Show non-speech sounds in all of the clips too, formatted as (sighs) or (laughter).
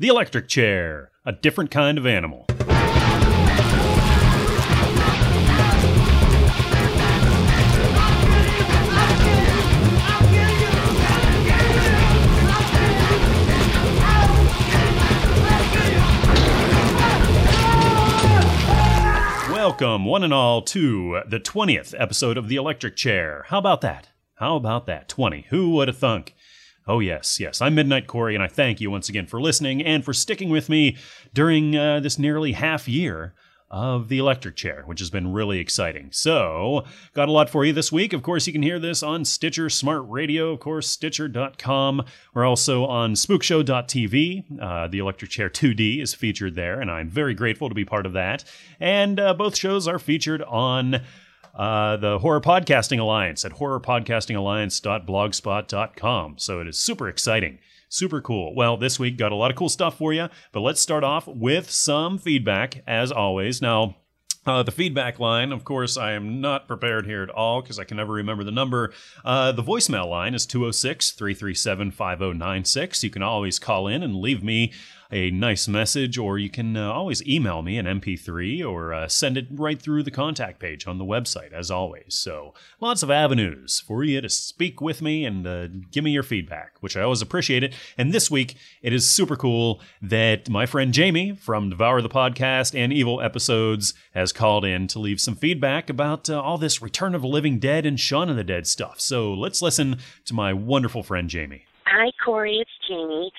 The electric chair, a different kind of animal. Welcome, one and all, to the 20th episode of The Electric Chair. How about that? How about that? 20. Who would have thunk? Oh, yes, yes. I'm Midnight Corey, and I thank you once again for listening and for sticking with me during uh, this nearly half year of the electric chair, which has been really exciting. So, got a lot for you this week. Of course, you can hear this on Stitcher Smart Radio, of course, Stitcher.com. We're also on Spookshow.tv. Uh, the electric chair 2D is featured there, and I'm very grateful to be part of that. And uh, both shows are featured on. Uh, the Horror Podcasting Alliance at horrorpodcastingalliance.blogspot.com. So it is super exciting. Super cool. Well, this week got a lot of cool stuff for you, but let's start off with some feedback, as always. Now, uh, the feedback line, of course, I am not prepared here at all because I can never remember the number. Uh, the voicemail line is 206 337 5096. You can always call in and leave me a nice message, or you can uh, always email me an MP3 or uh, send it right through the contact page on the website, as always. So, lots of avenues for you to speak with me and uh, give me your feedback, which I always appreciate it. And this week, it is super cool that my friend Jamie from Devour the Podcast and Evil Episodes has called in to leave some feedback about uh, all this Return of the Living Dead and Shaun of the Dead stuff. So, let's listen to my wonderful friend Jamie. Hi, Corey. It's Jamie.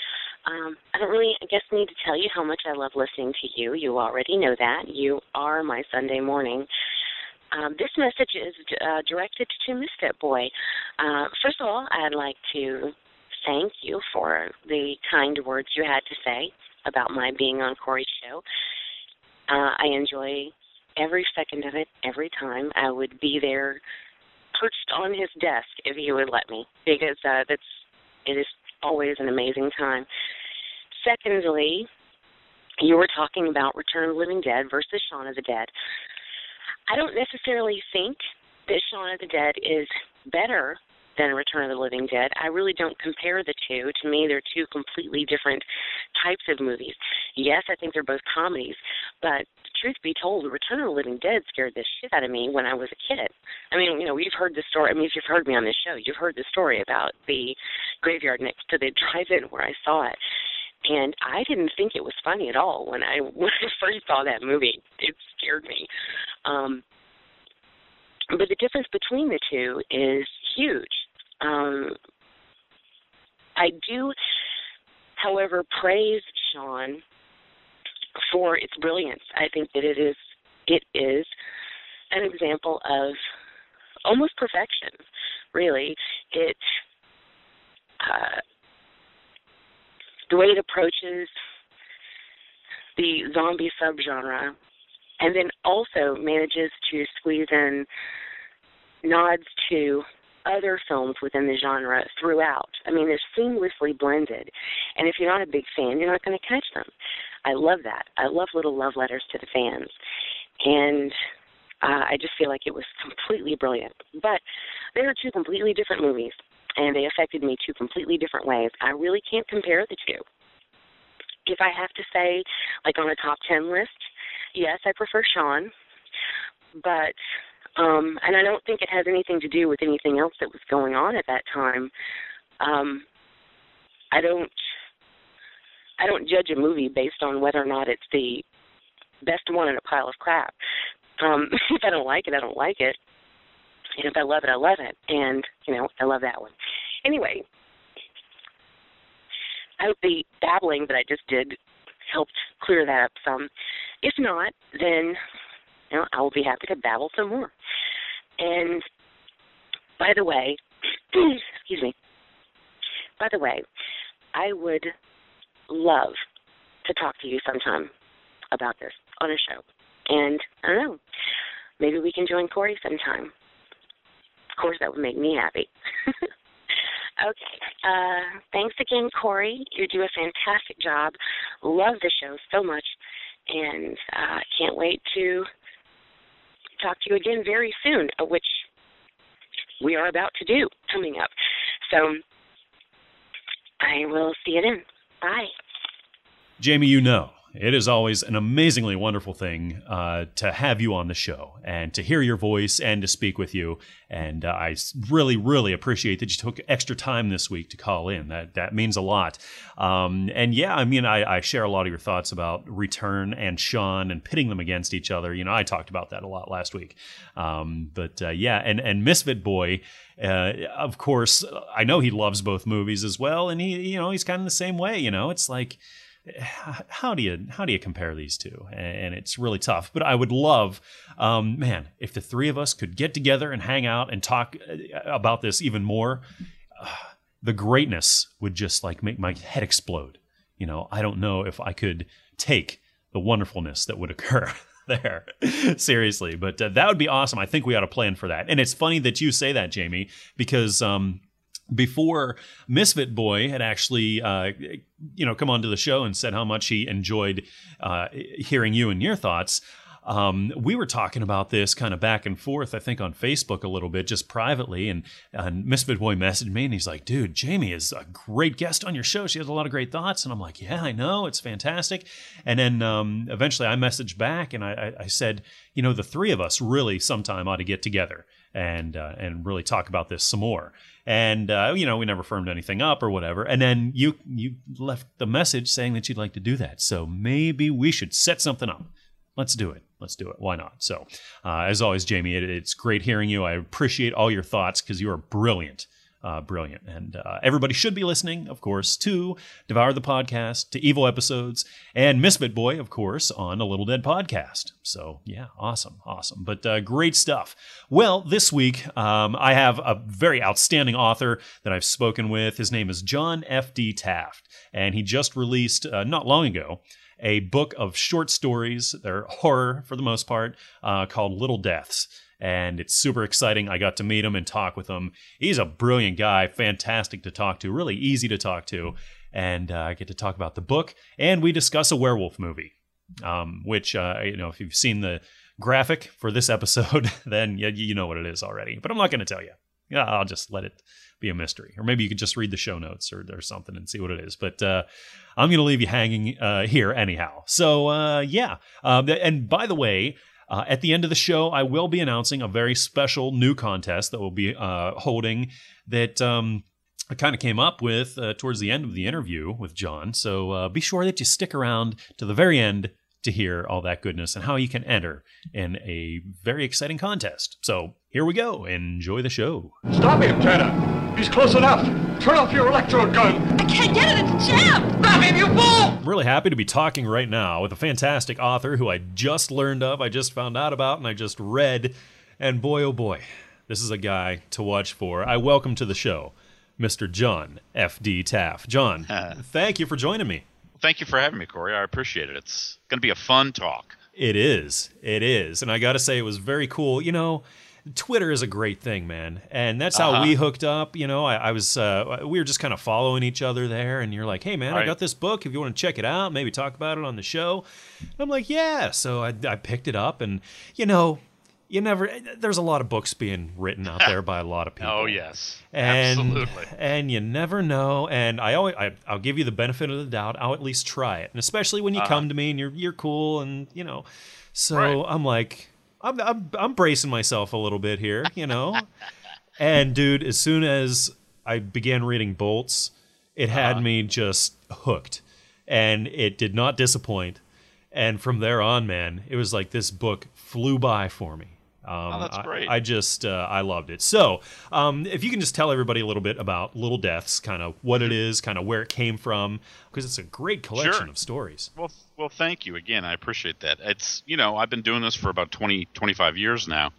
Um, I don't really, I guess, need to tell you how much I love listening to you. You already know that. You are my Sunday morning. Um, this message is uh, directed to Misfit Boy. Uh, first of all, I'd like to thank you for the kind words you had to say about my being on Corey's show. Uh, I enjoy every second of it, every time. I would be there perched on his desk if he would let me, because uh, that's it is always an amazing time. Secondly, you were talking about Return of the Living Dead versus Shaun of the Dead. I don't necessarily think that Shaun of the Dead is better than Return of the Living Dead. I really don't compare the two. To me, they're two completely different types of movies. Yes, I think they're both comedies, but truth be told, Return of the Living Dead scared the shit out of me when I was a kid. I mean, you know, you've heard the story. I mean, if you've heard me on this show, you've heard the story about the graveyard next to the (laughs) drive-in where I saw it. And I didn't think it was funny at all when I (laughs) when I first saw that movie. It scared me. Um, but the difference between the two is huge. Um, I do, however, praise Shaun for its brilliance. I think that it is it is an example of almost perfection. Really, it uh, the way it approaches the zombie subgenre, and then also manages to squeeze in nods to other films within the genre throughout. I mean, they're seamlessly blended. And if you're not a big fan, you're not going to catch them. I love that. I love little love letters to the fans. And uh, I just feel like it was completely brilliant. But they are two completely different movies, and they affected me two completely different ways. I really can't compare the two. If I have to say, like on a top 10 list, yes, I prefer Shaun. But um, and I don't think it has anything to do with anything else that was going on at that time. Um, I don't I don't judge a movie based on whether or not it's the best one in a pile of crap. Um, (laughs) if I don't like it, I don't like it. And if I love it, I love it. And, you know, I love that one. Anyway, I hope the babbling that I just did helped clear that up some. If not, then you know, I will be happy to babble some more. And by the way, (clears throat) excuse me. By the way, I would love to talk to you sometime about this on a show. And I don't know, maybe we can join Corey sometime. Course, that would make me happy. (laughs) okay. Uh, thanks again, Corey. You do a fantastic job. Love the show so much. And uh, can't wait to talk to you again very soon, uh, which we are about to do coming up. So I will see you then. Bye. Jamie, you know, it is always an amazingly wonderful thing uh, to have you on the show and to hear your voice and to speak with you. And uh, I really, really appreciate that you took extra time this week to call in. That that means a lot. Um, and yeah, I mean, I, I, share a lot of your thoughts about Return and Shaun and pitting them against each other. You know, I talked about that a lot last week. Um, but uh, yeah, and and Misfit Boy. Uh, of course, I know he loves both movies as well, and he, you know, he's kind of the same way. You know, it's like, how do you how do you compare these two? And it's really tough. But I would love, um, man, if the three of us could get together and hang out and talk uh, about this even more. Uh, the greatness would just like make my head explode. You know, I don't know if I could take the wonderfulness that would occur (laughs) there. Seriously, but uh, that would be awesome. I think we ought to plan for that. And it's funny that you say that, Jamie, because um, before Misfit Boy had actually, uh, you know, come onto the show and said how much he enjoyed uh, hearing you and your thoughts. Um, we were talking about this kind of back and forth, I think, on Facebook a little bit, just privately. And, and Misfit Boy messaged me and he's like, dude, Jamie is a great guest on your show. She has a lot of great thoughts. And I'm like, yeah, I know. It's fantastic. And then um, eventually I messaged back and I, I, said, you know, the three of us really sometime ought to get together and uh, and really talk about this some more. And uh, you know we never firmed anything up or whatever. And then you you left the message saying that you'd like to do that. So maybe we should set something up. Let's do it. Let's do it. Why not? So uh, as always jamie it, it's great hearing you. I appreciate all your thoughts because you are brilliant uh, brilliant. And uh, everybody should be listening, of course, to Devour the Podcast, to Evil Episodes, and Misfit Boy, of course, on a Little Dead podcast. So, yeah, awesome, awesome. But uh, great stuff. Well, this week, um, I have a very outstanding author that I've spoken with. His name is John F.D. Taff, and he just released, uh, not long ago, a book of short stories. They're horror for the most part, uh, called Little Deaths and it's super exciting. I got to meet him and talk with him. He's a brilliant guy, fantastic to talk to, really easy to talk to, and uh, I get to talk about the book, and we discuss a werewolf movie, um, which uh, you know if you've seen the graphic for this (laughs) episode, then you, you know what it is already. But I'm not going to tell you. Yeah, I'll just let it be a mystery, or maybe you could just read the show notes or, or something and see what it is. But uh, I'm going to leave you hanging uh, here anyhow. So uh, yeah, um, and by the way, uh, at the end of the show, I will be announcing a very special new contest that we'll be uh, holding that um, I kind of came up with uh, towards the end of the interview with John. So uh, be sure that you stick around to the very end to hear all that goodness and how you can enter in a very exciting contest. So here we go. Enjoy the show. Stop him, Turner. He's close enough. Turn off your electrode gun. I can't get it. It's jammed. Grab him, you fool. I'm really happy to be talking right now with a fantastic author who I just learned of, I just found out about, and I just read. And boy, oh boy, this is a guy to watch for. I welcome to the show Mr. John F.D. Taff. John, (laughs) thank you for joining me thank you for having me, Corey. I appreciate it. It's going to be a fun talk. It is. It is. And I got to say, it was very cool. You know, Twitter is a great thing, man, and that's how uh-huh. we hooked up. You know, I, I was uh, we were just kind of following each other there, and you're like, "Hey, man, right. I got this book. If you want to check it out, maybe talk about it on the show." And I'm like, "Yeah." So I, I picked it up, and you know, you never there's a lot of books being written out there by a lot of (laughs) people. Oh yes. And, Absolutely. And you never know and I always I, will give you the benefit of the doubt. I'll at least try it. And especially when you uh-huh. come to me and you're you're cool and you know. So right. I'm like I'm, I'm I'm bracing myself a little bit here, you know. and dude, as soon as I began reading Bolts, it had uh-huh. me just hooked. And it did not disappoint. And from there on, man, it was like this book flew by for me. Um, oh, that's great. I, I just uh, I loved it. So, um, if you can just tell everybody a little bit about Little Deaths, kind of what it is, kind of where it came from, because it's a great collection sure. of stories. Well, well, thank you again. I appreciate that. It's you know I've been doing this for about 20, 25 years now,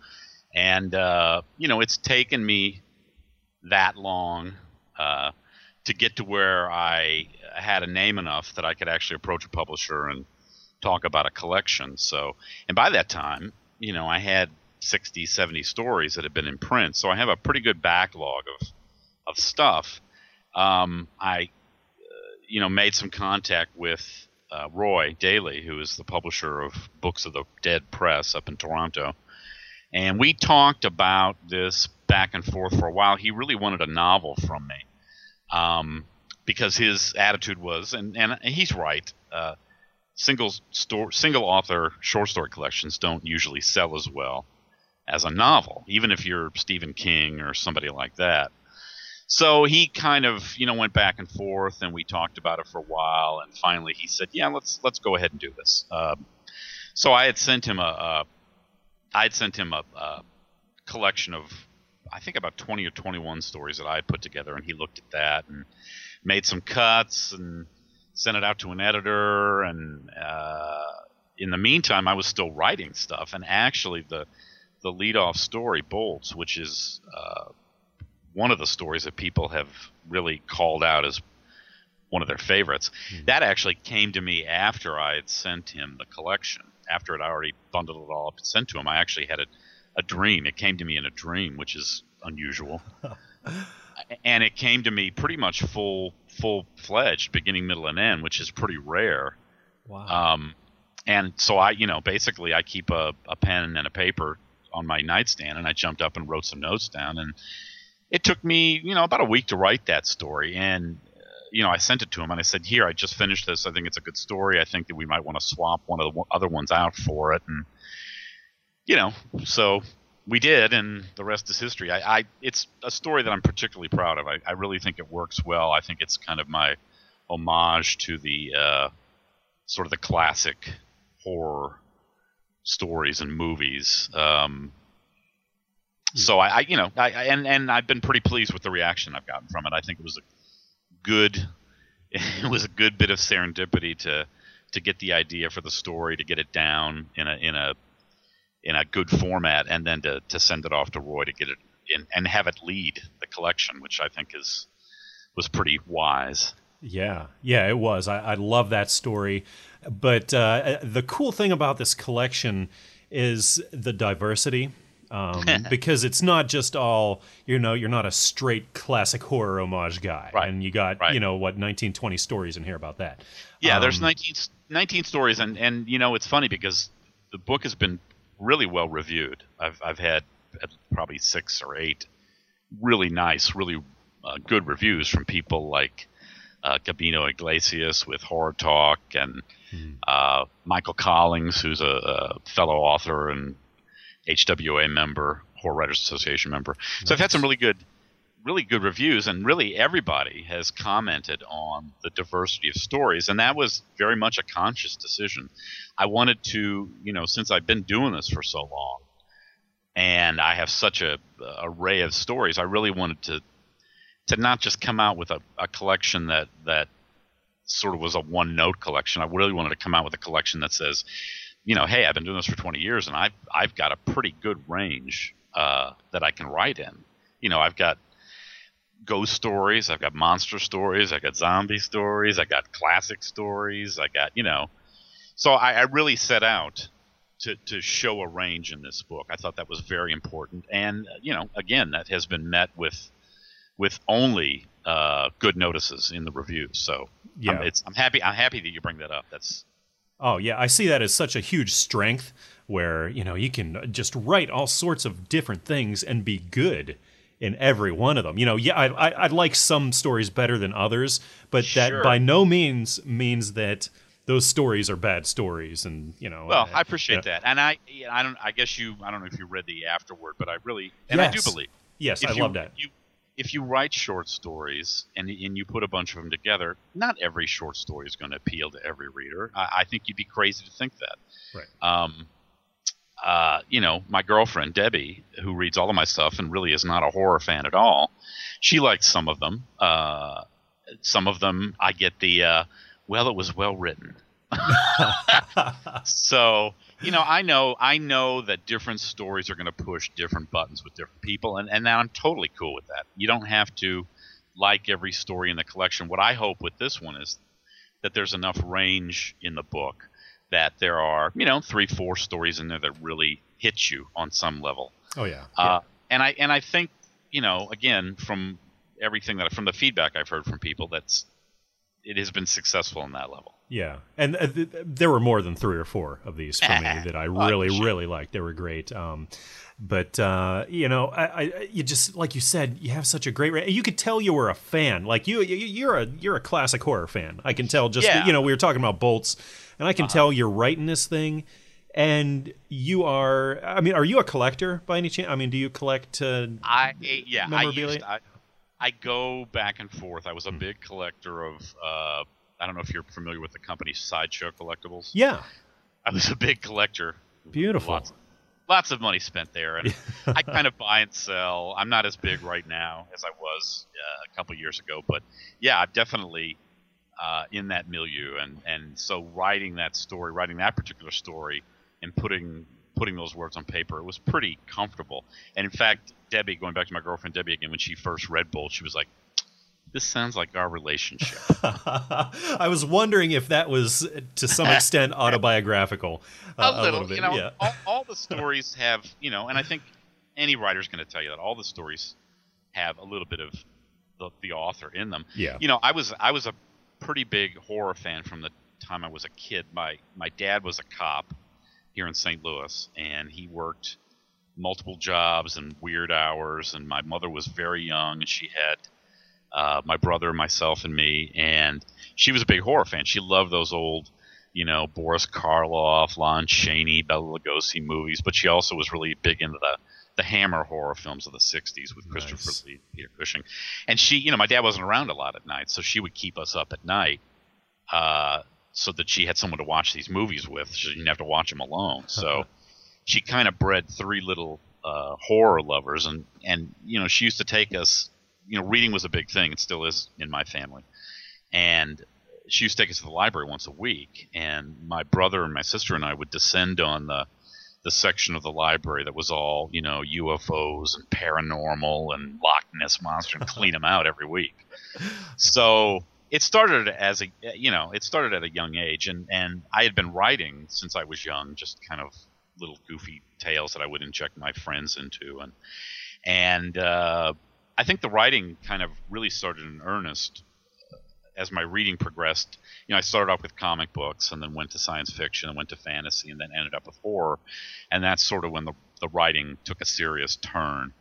and uh, you know it's taken me that long uh, to get to where I had a name enough that I could actually approach a publisher and talk about a collection. So, and by that time, you know, I had 60, 70 stories that have been in print. So I have a pretty good backlog of, of stuff. Um, I, uh, you know, made some contact with uh, Roy Daly, who is the publisher of Books of the Dead Press up in Toronto. And we talked about this back and forth for a while. He really wanted a novel from me. Um, because his attitude was, and, and he's right, uh, single store, single author short story collections don't usually sell as well as a novel, even if you're Stephen King or somebody like that. So he kind of, you know, went back and forth, and we talked about it for a while, and finally he said, "Yeah, let's let's go ahead and do this." Um, so I had sent him a, a I had sent him a, a collection of, I think about twenty or twenty-one stories that I had put together, and he looked at that and made some cuts and sent it out to an editor. And uh, in the meantime, I was still writing stuff, and actually the the lead-off story, Bolts, which is uh, one of the stories that people have really called out as one of their favorites. Mm-hmm. That actually came to me after I had sent him the collection. After I'd already bundled it all up and sent to him, I actually had a, a dream. It came to me in a dream, which is unusual. (laughs) and it came to me pretty much full full fledged, beginning, middle, and end, which is pretty rare. Wow. Um, and so I, you know, basically I keep a, a pen and a paper on my nightstand, and I jumped up and wrote some notes down, and it took me, you know, about a week to write that story, and uh, you know, I sent it to him and I said, "Here, I just finished this. I think it's a good story. I think that we might want to swap one of the other ones out for it." And you know, so we did, and the rest is history. I, I it's a story that I'm particularly proud of. I, I, really think it works well. I think it's kind of my homage to the uh, sort of the classic horror stories and movies. Um, so I, I you know, I, and and I've been pretty pleased with the reaction I've gotten from it. I think it was a good, (laughs) it was a good bit of serendipity to to get the idea for the story, to get it down in a in a in a good format, and then to to send it off to Roy to get it in and have it lead the collection, which I think is was pretty wise. Yeah, yeah, it was. I, I love that story. But uh, the cool thing about this collection is the diversity um, (laughs) because it's not just all you know you're not a straight classic horror homage guy right. and you got right. you know what 1920 stories in here about that yeah um, there's 19, 19 stories and and you know it's funny because the book has been really well reviewed i've i've had probably six or eight really nice really uh, good reviews from people like uh, Gabino Iglesias with Horror Talk and hmm. uh, Michael Collins, who's a, a fellow author and HWA member, Horror Writers Association member. Nice. So I've had some really good, really good reviews, and really everybody has commented on the diversity of stories, and that was very much a conscious decision. I wanted to, you know, since I've been doing this for so long, and I have such a, a array of stories, I really wanted to to not just come out with a, a collection that that sort of was a one note collection. I really wanted to come out with a collection that says, you know, hey, I've been doing this for 20 years and I've I've got a pretty good range uh, that I can write in. You know, I've got ghost stories, I've got monster stories, I've got zombie stories, I got classic stories, I got you know. So I, I really set out to to show a range in this book. I thought that was very important, and you know, again, that has been met with with only uh, good notices in the reviews. So yeah, I'm, I'm happy. I'm happy that you bring that up. That's Oh yeah, I see that as such a huge strength where, you know, you can just write all sorts of different things and be good in every one of them. You know, yeah, I, I, I like some stories better than others, but sure. that by no means means that those stories are bad stories. And you know, well, uh, I appreciate that, and I, I don't, I guess you, I don't know if you read the afterword, but I really, and yes. I do believe, yes, I you, love that. You, if you write short stories and, and you put a bunch of them together, not every short story is going to appeal to every reader. I, I think you'd be crazy to think that. Right. Um, uh, you know, my girlfriend Debbie, who reads all of my stuff and really is not a horror fan at all, she likes some of them. Uh, some of them, I get the uh, well, it was well written. (laughs) (laughs) so you know, I know I know that different stories are going to push different buttons with different people, and and I'm totally cool with that. You don't have to like every story in the collection. What I hope with this one is that there's enough range in the book that there are you know three four stories in there that really hit you on some level. Oh yeah. Uh, and I and I think you know again from everything that from the feedback I've heard from people that's it has been successful in that level. Yeah, and uh, th- there were more than three or four of these for me (laughs) that I really, sure. really liked. They were great. Um, but uh, you know, I, I, you just like you said, you have such a great. You could tell you were a fan. Like you, you, you're a you're a classic horror fan. I can tell. Just Yeah. you know, we were talking about bolts, and I can tell you're writing this thing. And you are. I mean, are you a collector by any chance? I mean, do you collect? Uh, I yeah, I used I, I go back and forth. I was a big collector of. Uh, I don't know if you're familiar with the company Sideshow Collectibles. yeah, I was a big collector. beautiful. Lots, lots of money spent there, and (laughs) I kind of buy and sell. I'm not as big right now as I was uh, a couple years ago, but yeah, I'm definitely uh, in that milieu, and and so writing that story, writing that particular story, and putting putting those words on paper, it was pretty comfortable. And in fact, Debbie, going back to my girlfriend Debbie again, when she first read Bolt, she was like. This sounds like our relationship. (laughs) I was wondering if that was to some (laughs) extent autobiographical. Uh, a little, bit, you know. yeah. (laughs) All, all the stories have, you know, and I think any writer's going to tell you that all the stories have a little bit of the, the author in them. Yeah. You know, I was I was a pretty big horror fan from the time I was a kid. My my dad was a cop here in St. Louis, and he worked multiple jobs and weird hours. And my mother was very young, and she had uh, my brother, myself, and me. And she was a big horror fan. She loved those old, you know, Boris Karloff, Lon Chaney, Bela Lugosi movies. But she also was really big into the the Hammer horror films of the '60s with Christopher Nice. Lee, Peter Cushing. And she, you know, my dad wasn't around a lot at night, so she would keep us up at night. Uh, so that she had someone to watch these movies with. She didn't have to watch them alone. So (laughs) she kind of bred three little uh, horror lovers, and and you know she used to take us. You know, reading was a big thing. It still is in my family, and she used to take us to the library once a week. And my brother and my sister and I would descend on the the section of the library that was all you know UFOs and paranormal and Loch Ness monster and clean them out every week. (laughs) So it started as a you know it started at a young age and and I had been writing since I was young just kind of little goofy tales that I would inject my friends into and and uh, I think the writing kind of really started in earnest as my reading progressed. You know I started off with comic books and then went to science fiction and went to fantasy and then ended up with horror and that's sort of when the the writing took a serious turn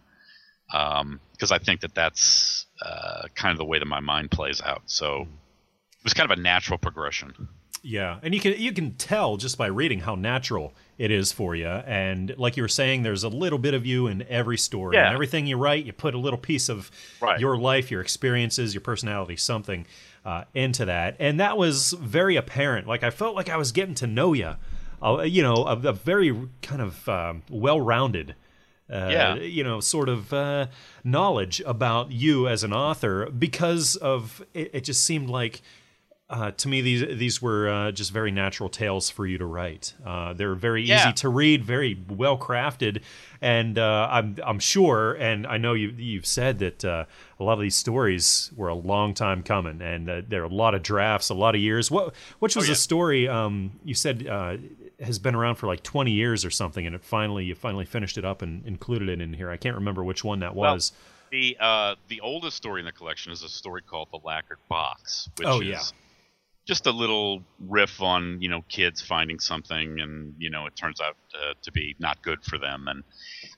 because I think that that's uh, kind of the way that my mind plays out. So it was kind of a natural progression. Yeah, and you can you can tell just by reading how natural it is for you. And like you were saying, there's a little bit of you in every story. Yeah. And everything you write, you put a little piece of Right. your life, your experiences, your personality, something uh, into that. And that was very apparent. Like I felt like I was getting to know you. Uh, you know, a, a very kind of um, well-rounded. Uh, Yeah. you know, sort of uh, knowledge about you as an author because of it, it just seemed like uh, to me, these these were uh, just very natural tales for you to write. Uh, they're very Yeah. easy to read, very well crafted, and uh, I'm I'm sure, and I know you you've said that uh, a lot of these stories were a long time coming, and uh, there are a lot of drafts, a lot of years. What which was Oh, yeah. a story um, you said uh, has been around for like 20 years or something, and it finally you finally finished it up and included it in here. I can't remember which one that Well, was. The uh, the oldest story in the collection is a story called The Lacquered Box, which Oh, is yeah. just a little riff on you know kids finding something and you know it turns out uh, to be not good for them. And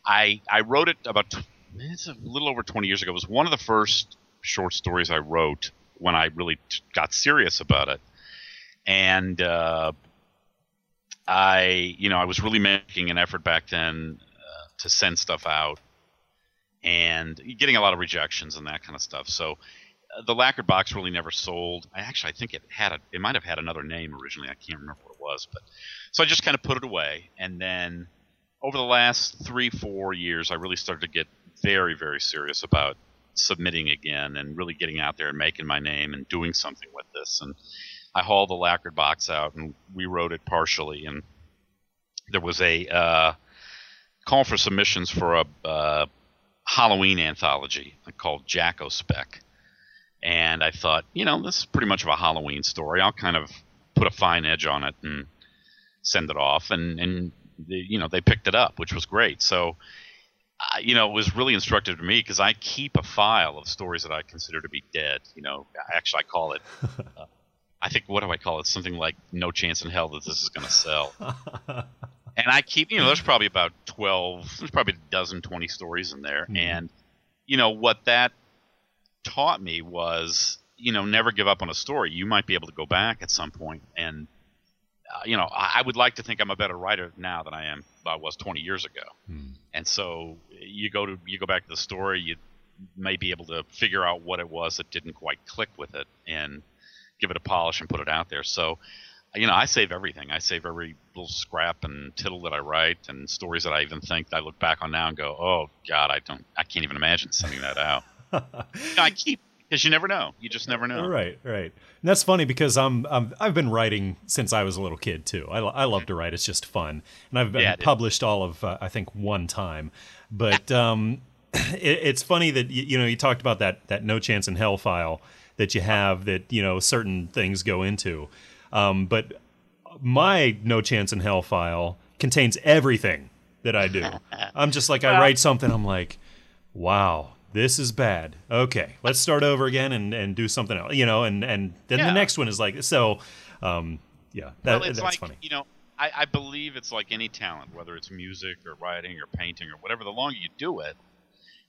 I I wrote it about it's a little over 20 years ago. It was one of the first short stories I wrote when I really t- got serious about it. And uh, I, you know, I was really making an effort back then uh, to send stuff out and getting a lot of rejections and that kind of stuff. So uh, the lacquered box really never sold. I actually, I think it had a, it might have had another name originally. I can't remember what it was, but so I just kind of put it away. And then over the last three, four years, I really started to get very, very serious about submitting again and really getting out there and making my name and doing something with this. And I hauled the lacquered box out and we wrote it partially. And there was a uh, call for submissions for a uh, Halloween anthology called Jack-o'-Spec. And I thought, you know, this is pretty much of a Halloween story. I'll kind of put a fine edge on it and send it off. And, and you know, they picked it up, which was great. So, uh, you know, it was really instructive to me because I keep a file of stories that I consider to be dead. You know, actually, I call it (laughs) I think what do I call it? Something like no chance in hell that this is going to sell. (laughs) and I keep, you know, there's probably about 12, there's probably a dozen, 20 stories in there. Mhm. And, you know, what that taught me was, you know, never give up on a story. You might be able to go back at some point and, uh, you know, I, I would like to think I'm a better writer now than I am, I was 20 years ago. Hmm. And so you go to, you go back to the story, you may be able to figure out what it was that didn't quite click with it and give it a polish and put it out there. So, you know, I save everything. I save every little scrap and tittle that I write and stories that I even think that I look back on now and go, "Oh God, I don't, I can't even imagine sending that out." (laughs) You know, I keep because you never know. You just never know. Right, right. And that's funny because I'm, I'm I've been writing since I was a little kid too. I, I love to write. It's just fun, and I've been Yeah, published all of uh, I think one time. But um, (clears throat) it, it's funny that you, you know you talked about that that no chance in hell file that you have that you know certain things go into, um, but my no chance in hell file contains everything that I do. I'm just like I write something. I'm like, wow. This is bad. Okay, let's start over again and, and do something else. You know, and, and then the next one is like so. Um, yeah, that, well, it's that's like funny. you know, I, I believe it's like any talent, whether it's music or writing or painting or whatever. The longer you do it,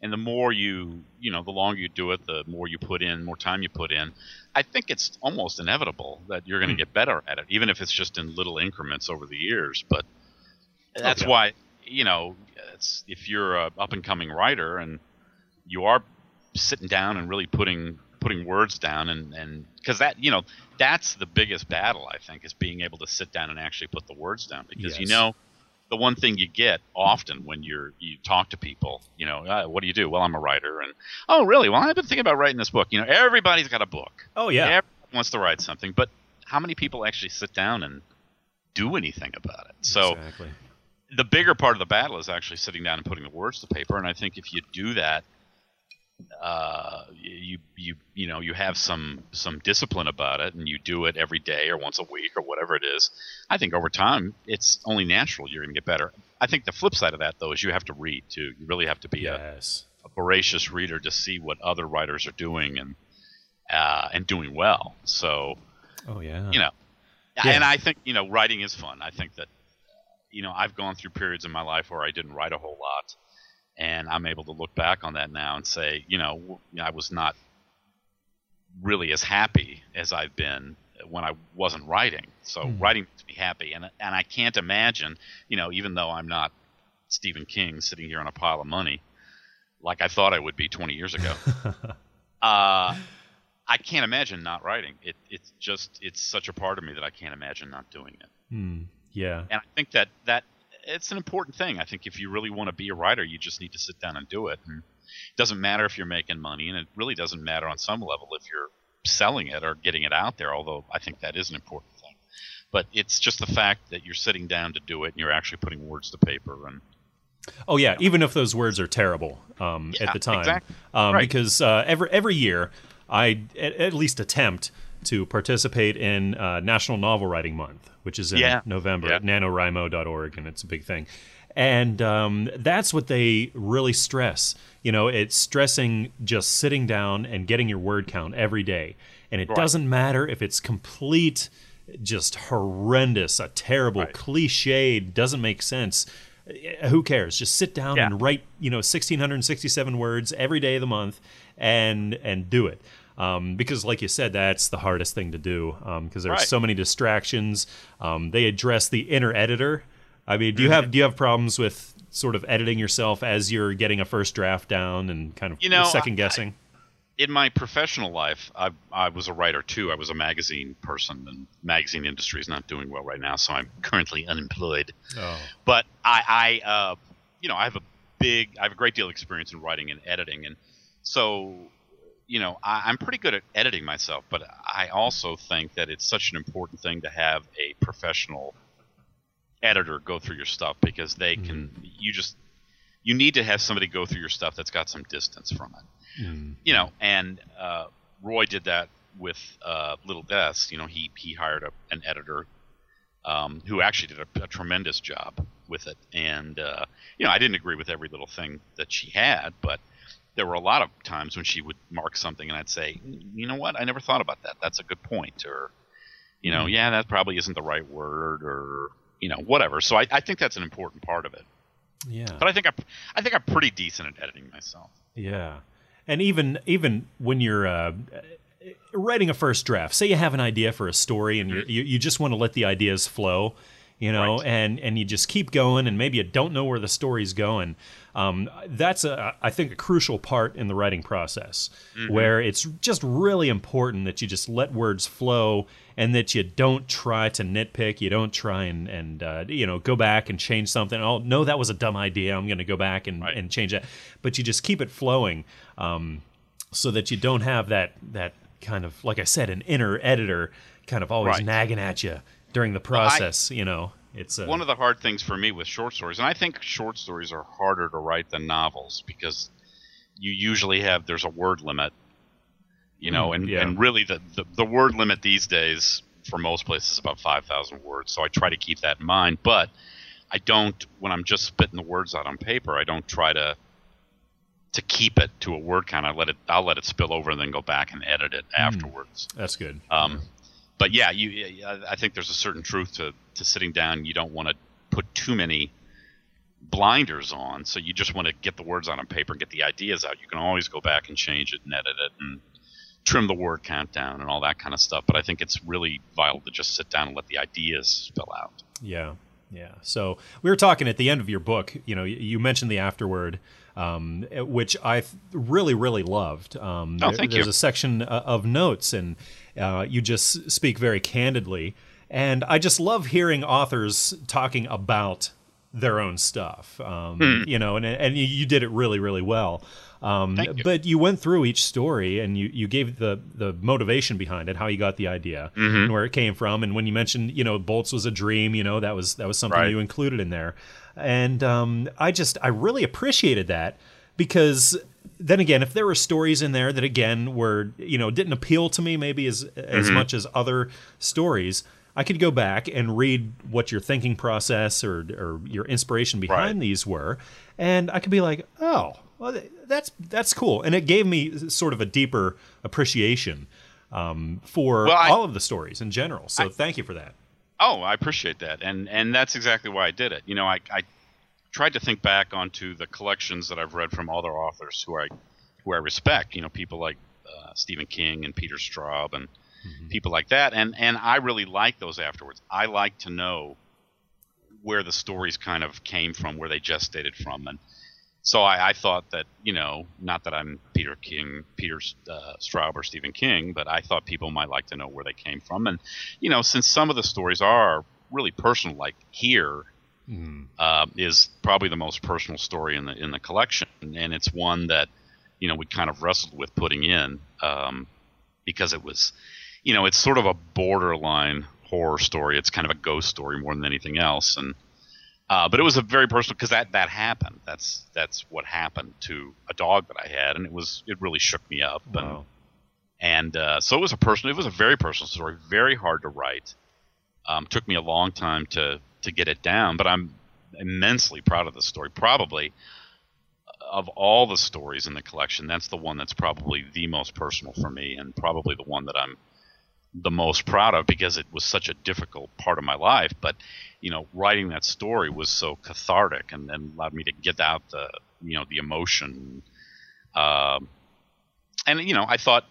and the more you you know, the longer you do it, the more you put in, more time you put in. I think it's almost inevitable that you're going to Hmm. get better at it, even if it's just in little increments over the years. But that's yeah. why you know, it's, if you're a up and coming writer and you are sitting down and really putting putting words down and and because that you know that's the biggest battle I think is being able to sit down and actually put the words down because you know the one thing you get often when you're you talk to people you know uh, what do you do? Well I'm a writer. And oh really? Well I've been thinking about writing this book. You know everybody's got a book. Oh yeah, everyone wants to write something but how many people actually sit down and do anything about it? So exactly. the bigger part of the battle is actually sitting down and putting the words to paper. And I think if you do that, uh, you you you know you have some some discipline about it, and you do it every day or once a week or whatever it is. I think over time, it's only natural you're going to get better. I think the flip side of that though is you have to read too. You really have to be a, a voracious reader to see what other writers are doing and uh, and doing well. So Oh yeah. you know Yeah. and i think you know writing is fun i think that you know i've gone through periods in my life where i didn't write a whole lot and i'm able to look back on that now and say you know I was not really as happy as i've been when i wasn't writing so Mhm. writing makes me happy and and i can't imagine you know even though i'm not stephen king sitting here on a pile of money like i thought i would be 20 years ago (laughs) uh, I can't imagine not writing. It, it's just it's such a part of me that I can't imagine not doing it. Hmm. Yeah. And I think that that it's an important thing. I think if you really want to be a writer, you just need to sit down and do it. And it doesn't matter if you're making money, and it really doesn't matter on some level if you're selling it or getting it out there. Although I think that is an important thing. But it's just the fact that you're sitting down to do it and you're actually putting words to paper and Oh yeah, even if those words are terrible um, Yeah, at the time, exactly. um, Right. because uh, every every year I at, at least attempt to participate in uh, National Novel Writing Month, which is in Yeah. November Yeah. at NaNoWriMo.org, and it's a big thing. And um, that's what they really stress. You know, it's stressing just sitting down and getting your word count every day. And it Right. doesn't matter if it's complete, just horrendous, a terrible, Right. cliched, doesn't make sense. Uh, Who cares? Just sit down Yeah. and write, you know, 1,667 words every day of the month and and do it. Um, because, like you said, that's the hardest thing to do because there's Right. so many distractions. Um, they address the inner editor. I mean, do you have do you have problems with sort of editing yourself as you're getting a first draft down and kind of You know, second I- guessing? in my professional life, I, I was a writer too. I was a magazine person, and magazine industry is not doing well right now, so I'm currently unemployed. oh, But I, I uh, you know, I have a big, I have a great deal of experience in writing and editing, and so, you know, I, I'm pretty good at editing myself. But I also think that it's such an important thing to have a professional editor go through your stuff because they can, you just, you need to have somebody go through your stuff that's got some distance from it mm, you know, and uh, Roy did that with uh, Little Deaths. You know, he he hired a, an editor um, who actually did a, a tremendous job with it. And uh, you know, I didn't agree with every little thing that she had, but there were a lot of times when she would mark something, and I'd say, you know what, I never thought about that. That's a good point, or you know, yeah, that probably isn't the right word, or you know, whatever. So I, I think that's an important part of it. Yeah. But I think I, I think I'm pretty decent at editing myself. Yeah, and even even when you're uh, writing a first draft, say you have an idea for a story and you you you just want to let the ideas flow, you know, Right. and and you just keep going, and maybe you don't know where the story's going. Um, that's a I think a crucial part in the writing process, where it's just really important that you just let words flow and that you don't try to nitpick. You don't try and and uh, you know go back and change something. Oh no, that was a dumb idea. I'm going to go back and, Right. and change that. But you just keep it flowing, um, so that you don't have that that kind of like I said, an inner editor kind of always Right. nagging at you during the process. you know, it's uh, One of the hard things for me with short stories, and I think short stories are harder to write than novels because you usually have there's a word limit, you know, Mm, and, yeah. and really the, the the word limit these days for most places is about five thousand words. So I try to keep that in mind, but I don't when I'm just spitting the words out on paper. I don't try to to keep it to a word count. I let it I'll let it spill over and then go back and edit it afterwards. that's good. Um, but yeah, you, I I think there's a certain truth to, to sitting down. You don't want to put too many blinders on, so you just want to get the words out on paper and get the ideas out. You can always go back and change it and edit it and trim the word count down and all that kind of stuff. But I think it's really vital to just sit down and let the ideas spill out. Yeah, yeah. So we were talking at the end of your book. You know, you- mentioned the afterword, um, which I really, really loved. Um, Oh, there- thank there's you. a section uh, of notes, and uh, you just speak very candidly. And I just love hearing authors talking about their own stuff. Um, You know, and and you- you did it really, really well. Um, you. But you went through each story and you, you gave the, the motivation behind it, how you got the idea Mm-hmm. and where it came from. And when you mentioned, you know, bolts was a dream, you know, that was that was something Right. you included in there. And um, I just I really appreciated that because then again, if there were stories in there that again were you know didn't appeal to me maybe as as Mm-hmm. much as other stories. I could go back and read what your thinking process or, or your inspiration behind Right. these were, and I could be like, oh, well, that's that's cool, and it gave me sort of a deeper appreciation um, for Well, I- all of the stories in general. So thank you for that. Oh, I appreciate that, and and that's exactly why I did it. You know, I, I tried to think back onto the collections that I've read from other authors who I who I respect. You know, people like uh, Stephen King and Peter Straub and people like that, and and I really like those afterwards. I like to know where the stories kind of came from, where they gestated from, and so I, I thought that you know, not that I'm Peter King, Peter uh, Straub or Stephen King, but I thought people might like to know where they came from, and you know, since some of the stories are really personal, like here uh, is probably the most personal story in the in the collection, and it's one that you know we kind of wrestled with putting in um, because it was, you know, it's sort of a borderline horror story. It's kind of a ghost story more than anything else, and uh, but it was a very personal because that that happened. That's that's what happened to a dog that I had, and it was it really shook me up. And, and uh, so it was a personal. It was a very personal story, very hard to write. Um, took me a long time to to get it down, but I'm immensely proud of the story. Probably of all the stories in the collection, that's the one that's probably the most personal for me, and probably the one that I'm the most proud of because it was such a difficult part of my life. But you know, writing that story was so cathartic and, and allowed me to get out the you know the emotion. Um, and you know, I thought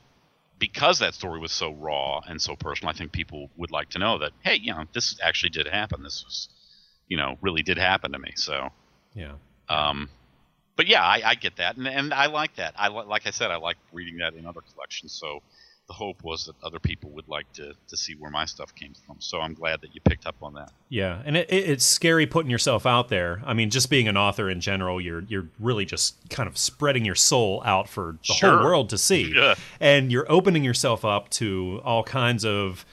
because that story was so raw and so personal, I think people would like to know that hey, you know, this actually did happen. This was, you know, really did happen to me. So, Yeah. um, but yeah, I, I get that, and, and I like that. I like I said, I like reading that in other collections. So the hope was that other people would like to to see where my stuff came from. So I'm glad that you picked up on that. Yeah, and it, it, it's scary putting yourself out there. I mean, just being an author in general, you're you're really just kind of spreading your soul out for the Sure. whole world to see, (laughs) Yeah. and you're opening yourself up to all kinds of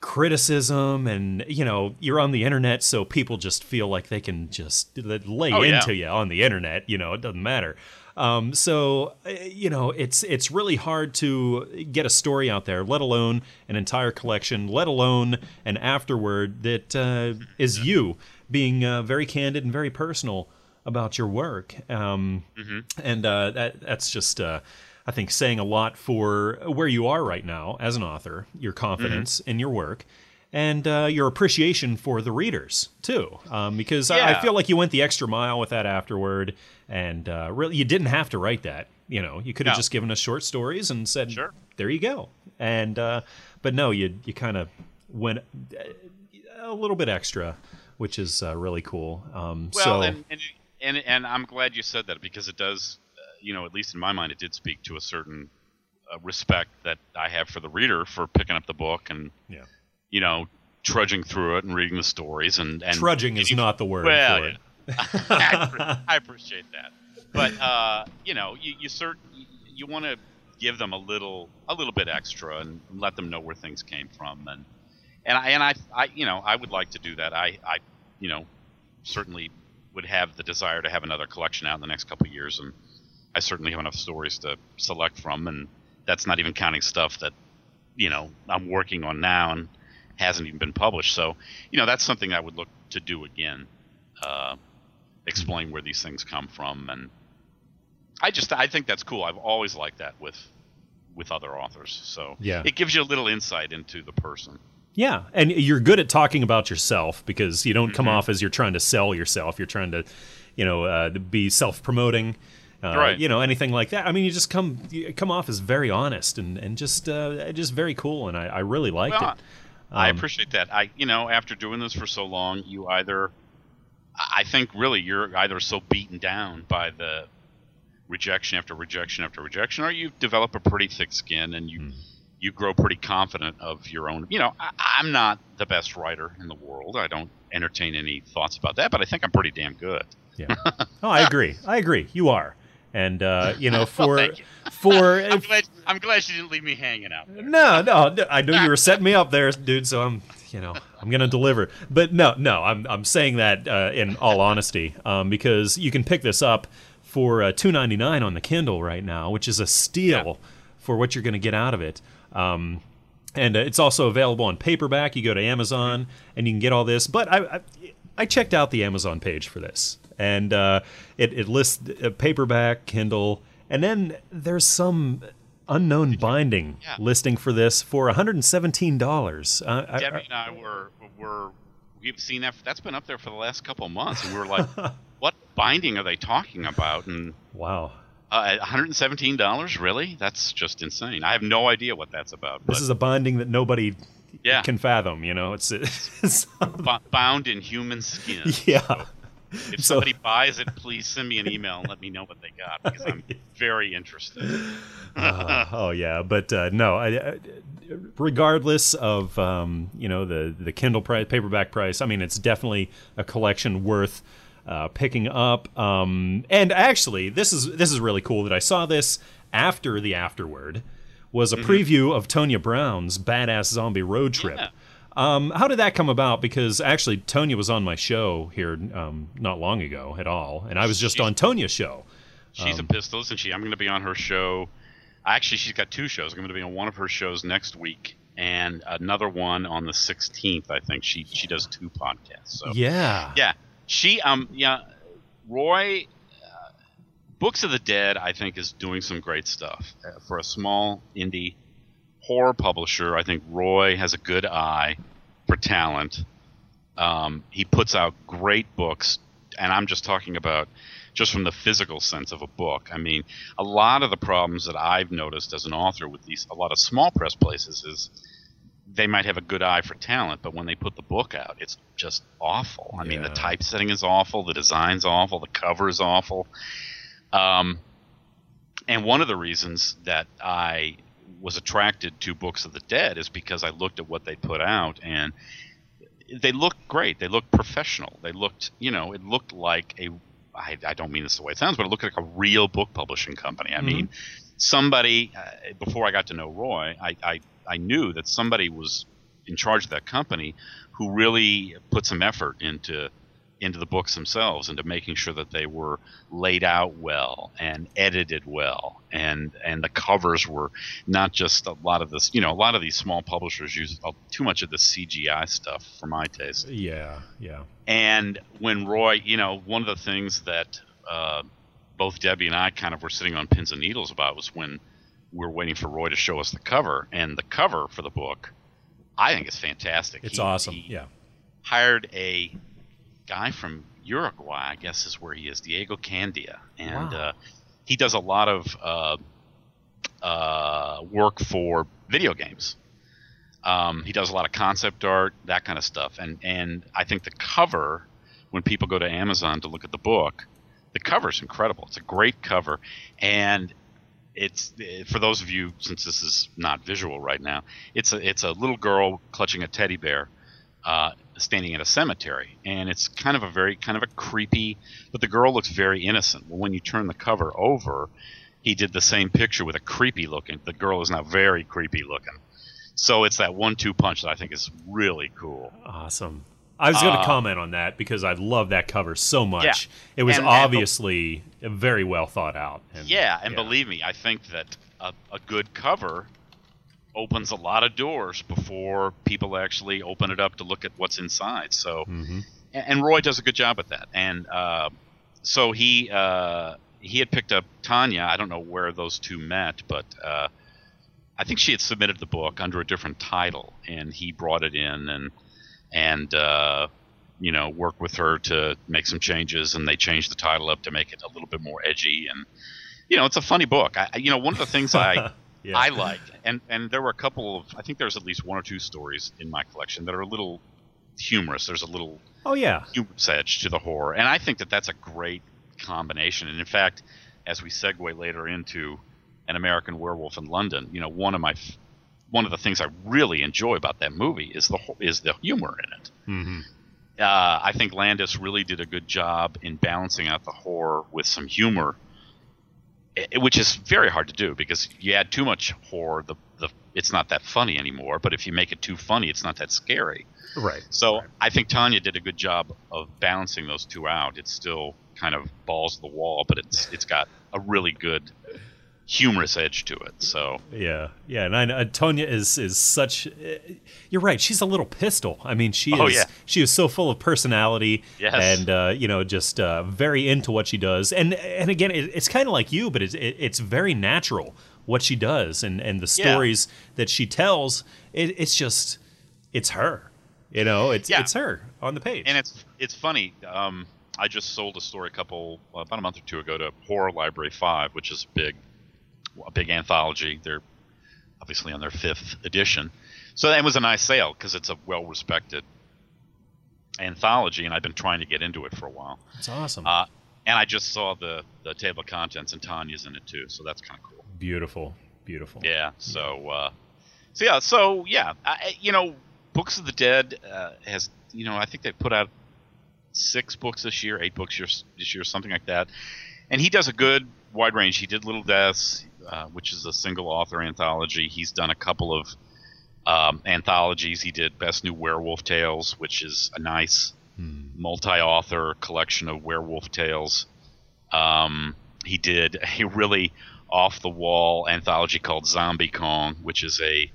criticism, and you know you're on the internet, so people just feel like they can just lay Oh, yeah. into you on the internet. You know, it doesn't matter. Um, so uh, you know, it's it's really hard to get a story out there, let alone an entire collection, let alone an afterword that uh, is you being uh, very candid and very personal about your work. Um, And uh, that that's just. Uh, I think saying a lot for where you are right now as an author, your confidence in your work, and uh, your appreciation for the readers too, um, because I, I feel like you went the extra mile with that afterward, and uh, really you didn't have to write that. You know, you could have No. just given us short stories and said, Sure. "There you go." And uh, but no, you you kind of went uh, a little bit extra, which is uh, really cool. Um, Well, so and, and and and I'm glad you said that because it does, uh, you know, at least in my mind, it did speak to a certain uh, respect that I have for the reader for picking up the book and yeah, you know trudging through it and reading the stories and and trudging is not the word well, for it. (laughs) I, (laughs) I appreciate that, but uh, you know, you you cert you want to give them a little a little bit extra and let them know where things came from. And and I and I, I you know I would like to do that. I I you know certainly would have the desire to have another collection out in the next couple of years, and I certainly have enough stories to select from, and that's not even counting stuff that you know I'm working on now. And hasn't even been published. So you know that's something I would look to do again, uh, explain where these things come from, and I just I think that's cool. I've always liked that with with other authors. So Yeah. it gives you a little insight into the person. Yeah, and you're good at talking about yourself because you don't come Mm-hmm. off as you're trying to sell yourself. You're trying to, you know, uh, be self-promoting, uh, Right. You know, anything like that. I mean, you just come you come off as very honest and and just uh, just very cool, and I, I really liked Well, it. I Um, appreciate that. I, you know, after doing this for so long, you either, I think, really, you're either so beaten down by the rejection after rejection after rejection, or you develop a pretty thick skin and you Hmm. you grow pretty confident of your own. You know, I, I'm not the best writer in the world. I don't entertain any thoughts about that, but I think I'm pretty damn good. Yeah. (laughs) Oh, I agree. I agree. You are, and uh, (laughs) you know, for thank you. for I'm glad, I'm glad you didn't leave me hanging out there. No, no, I knew you were setting me up there, dude. So I'm, you know, I'm gonna deliver. But no, no, I'm, I'm saying that uh, in all honesty, um, because you can pick this up for uh, two ninety nine on the Kindle right now, which is a steal for what you're gonna get out of it. Um, and uh, it's also available on paperback. You go to Amazon and you can get all this. But I, I, I checked out the Amazon page for this, and uh, it, it lists uh, paperback, Kindle, and then there's some unknown binding Yeah. listing for this for 117 dollars. Uh, I- Debbie and I were were we've seen that that's been up there for the last couple of months, and we were like, (laughs) "What binding are they talking about?" And wow, uh, 117 dollars, really? That's just insane. I have no idea what that's about. this is a binding that nobody yeah, can fathom. You know, it's, (laughs) it's bo- bound in human skin. (laughs) yeah. If So- somebody buys it, please send me an email and let me know what they got because I'm (laughs) very interested. Uh, oh yeah, but uh, no. I, I, regardless of um, you know the the Kindle price, paperback price, I mean it's definitely a collection worth uh, picking up. Um, and actually, this is this is really cool that I saw this after the afterword was a preview of Tonya Brown's Badass Zombie Road Trip. Yeah. Um, how did that come about? Because actually, Tonya was on my show here um, not long ago at all, and I was just She's- on Tonya's show. She's Um, a Pistols, and she I'm going to be on her show. Actually, she's got two shows. I'm going to be on one of her shows next week, and another one on the 16th. I think she she does two podcasts. So Yeah. yeah, she um yeah, Roy. Uh, Books of the Dead, I think, is doing some great stuff uh, for a small indie horror publisher. I think Roy has a good eye for talent. Um, he puts out great books, and I'm just talking about just from the physical sense of a book. I mean, a lot of the problems that I've noticed as an author with these a lot of small press places is they might have a good eye for talent, but when they put the book out, it's just awful. I mean, the typesetting is awful, the design's awful, the cover is awful. Um, and one of the reasons that I was attracted to Books of the Dead is because I looked at what they put out and they looked great. They looked professional. They looked, you know, it looked like a. I, I don't mean this the way it sounds, but it looked like a real book publishing company. I mean, somebody uh, before I got to know Roy, I, I I knew that somebody was in charge of that company who really put some effort into into the books themselves, into making sure that they were laid out well and edited well, and and the covers were not just a lot of this. You know, a lot of these small publishers use too much of the CGI stuff for my taste. Yeah, yeah. And when Roy, you know, one of the things that uh, both Debbie and I kind of were sitting on pins and needles about was when we were waiting for Roy to show us the cover, and the cover for the book I think is fantastic. It's He- awesome. he yeah. hired a guy from Uruguay, I guess is where he is, Diego Candia, and Wow. uh, he does a lot of uh, uh, work for video games. Um, he does a lot of concept art, that kind of stuff, and and I think the cover, when people go to Amazon to look at the book, the cover's incredible. It's a great cover, and it's for those of you since this is not visual right now. It's a it's a little girl clutching a teddy bear, uh, standing in a cemetery, and it's kind of a very kind of a creepy. But the girl looks very innocent. Well, when you turn the cover over, he did the same picture with a creepy looking. The girl is now very creepy looking. So it's that one-two punch that I think is really cool. Awesome. I was going to Uh, comment on that because I love that cover so much. Yeah. It was And- and- obviously very well thought out. And, Yeah, and believe me, I think that a, a good cover opens a lot of doors before people actually open it up to look at what's inside. So, Mhm. and, and Roy does a good job at that. And uh, so he uh, he had picked up Tonya. I don't know where those two met, but uh, I think she had submitted the book under a different title, and he brought it in and and uh, you know worked with her to make some changes, and they changed the title up to make it a little bit more edgy and. You know, it's a funny book. I, you know, one of the things I (laughs) Yeah. I like, and and there were a couple of I think there's at least one or two stories in my collection that are a little humorous. There's a little Oh yeah. humorous edge to the horror, and I think that that's a great combination. And in fact, as we segue later into an American Werewolf in London, you know, one of my one of the things I really enjoy about that movie is the is the humor in it. hmm Uh, I think Landis really did a good job in balancing out the horror with some humor, which is very hard to do because you add too much horror, the the it's not that funny anymore. But if you make it too funny, it's not that scary. Right. So I think Tonya did a good job of balancing those two out. It's still kind of balls to the wall, but it's it's got a really good humorous edge to it. So Yeah, yeah, and I know Tonya is is such. uh, You're right. She's a little pistol. I mean, she Oh, is. yeah. She is so full of personality. Yes. and uh, you know, just uh, very into what she does. And and again, it, it's kind of like you, but it's it, it's very natural what she does, and and the Yeah. stories that she tells. It, it's just, it's her. You know, it's Yeah. it's her on the page. and it's it's funny. Um, I just sold a story a couple about a month or two ago to Horror Library Five, which is a big a big anthology. They're obviously on their fifth edition, so that was a nice sale because it's a well respected anthology, and I've been trying to get into it for a while. it's awesome. Uh, and I just saw the the table of contents, and Tonya's in it too, so that's kind of cool. beautiful, beautiful. Yeah. So, uh, so yeah. So yeah. I, you know, Books of the Dead uh, has you know I think they put out six books this year, eight books this year, something like that. And he does a good wide range. He did Little Deaths, uh, which is a single author anthology. He's done a couple of um, anthologies. He did Best New Werewolf Tales, which is a nice multi-author collection of werewolf tales. Um, he did (laughs) a really off-the-wall anthology called Zombie Kong, which is a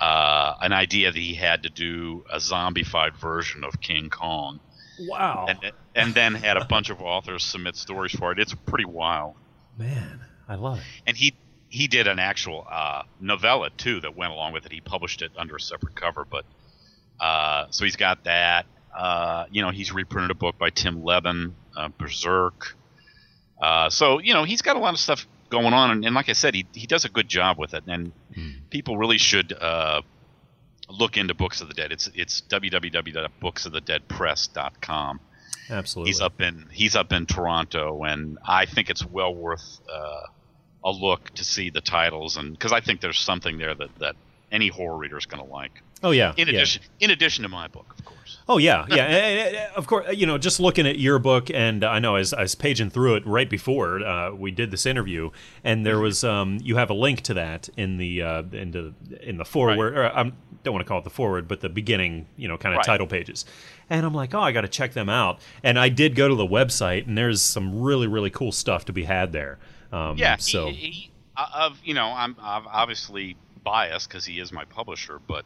uh, an idea that he had to do a zombified version of King Kong, Wow, and and then had a bunch of authors submit stories for it. It's pretty wild. man, I love it. And he he did an actual uh, novella too that went along with it. He published it under a separate cover, but uh, so he's got that. Uh, you know, he's reprinted a book by Tim Lebbon, uh, Berserk. Uh, so you know, he's got a lot of stuff going on, and, and like I said, he he does a good job with it, and people really should uh, look into Books of the Dead. It's it's www.booksofthedeadpress.com. Absolutely. He's up in he's up in Toronto, and I think it's well worth uh, a look to see the titles, and because I think there's something there that, that any horror reader is going to like. Oh yeah. In yeah. addition, in addition to my book, of course. Oh yeah, yeah. (laughs) And- and- and of course, you know, just looking at your book, and I know as I was paging through it right before uh, we did this interview, and there was um, you have a link to that in the uh, in the in the forward. Or I don't want to call it the forward, but the beginning, you know, kind of Right. title pages. And I'm like, oh, I got to check them out. And I did go to the website, and there's some really really cool stuff to be had there. Um, Yeah. So he, he, uh, of you know, I'm, I'm obviously biased because he is my publisher, but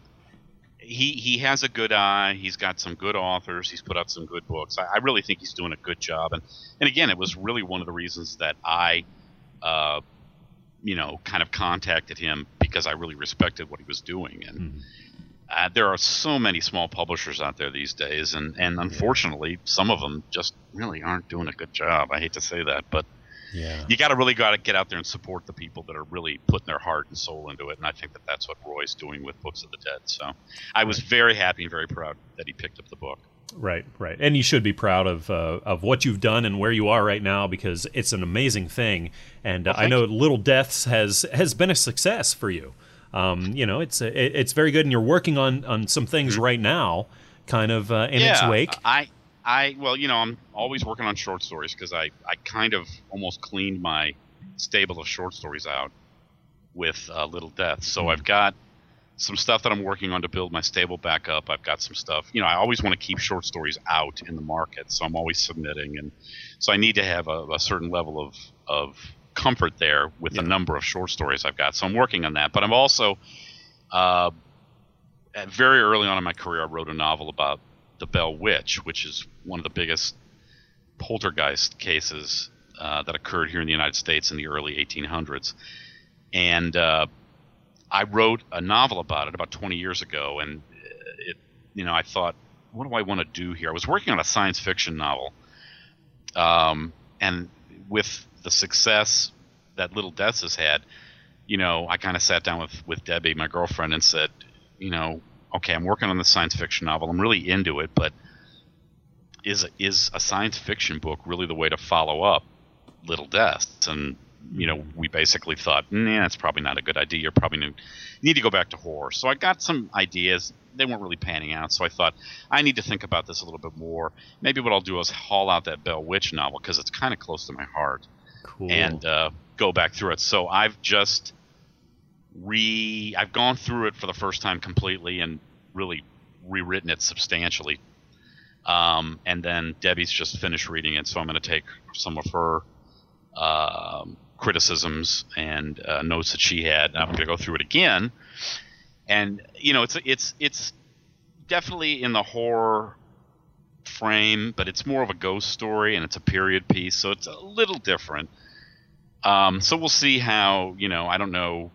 he he has a good eye. He's got some good authors. He's put out some good books. I, I really think he's doing a good job. And and again, it was really one of the reasons that I, uh, you know, kind of contacted him because I really respected what he was doing. And uh, there are so many small publishers out there these days, and and unfortunately, some of them just really aren't doing a good job. I hate to say that, but Yeah. you got to really got to get out there and support the people that are really putting their heart and soul into it. And I think that that's what Roy's doing with Books of the Dead. So I was very happy and very proud that he picked up the book. Right, right, and you should be proud of uh, of what you've done and where you are right now because it's an amazing thing. And uh, I know Little Deaths has has been a success for you. Um, you know, it's it's very good, and you're working on on some things right now, kind of uh, in its Mm-hmm. wake. I, I, well, you know, I'm always working on short stories because I, I kind of almost cleaned my stable of short stories out with uh, Little Death. So I've got some stuff that I'm working on to build my stable back up. I've got some stuff, you know, I always want to keep short stories out in the market, so I'm always submitting, and so I need to have a, a certain level of of comfort there with the number of short stories I've got. So I'm working on that, but I'm also uh, at very early on in my career, I wrote a novel about the Bell Witch, which is one of the biggest poltergeist cases uh, that occurred here in the United States in the early 1800s. And uh, I wrote a novel about it about 20 years ago, and it, you know, I thought, what do I want to do here? I was working on a science fiction novel, um, and with the success that Little Deaths has had, you know, I kind of sat down with with Debbie, my girlfriend, and said, you know, okay, I'm working on the science fiction novel. I'm really into it, but is is a science fiction book really the way to follow up Little Deaths? And you know, we basically thought, nah, that's probably not a good idea. You're probably need, need to go back to horror. So I got some ideas. They weren't really panning out. So I thought, I need to think about this a little bit more. Maybe what I'll do is haul out that Bell Witch novel because it's kind of close to my heart Cool. and uh, go back through it. So I've just re I've gone through it for the first time completely and really rewritten it substantially. Um, and then Debbie's just finished reading it, so I'm going to take some of her um, criticisms and uh, notes that she had. and I'm going to go through it again, and you know, it's it's it's definitely in the horror frame, but it's more of a ghost story and it's a period piece, so it's a little different. Um, so we'll see how you know. I don't know.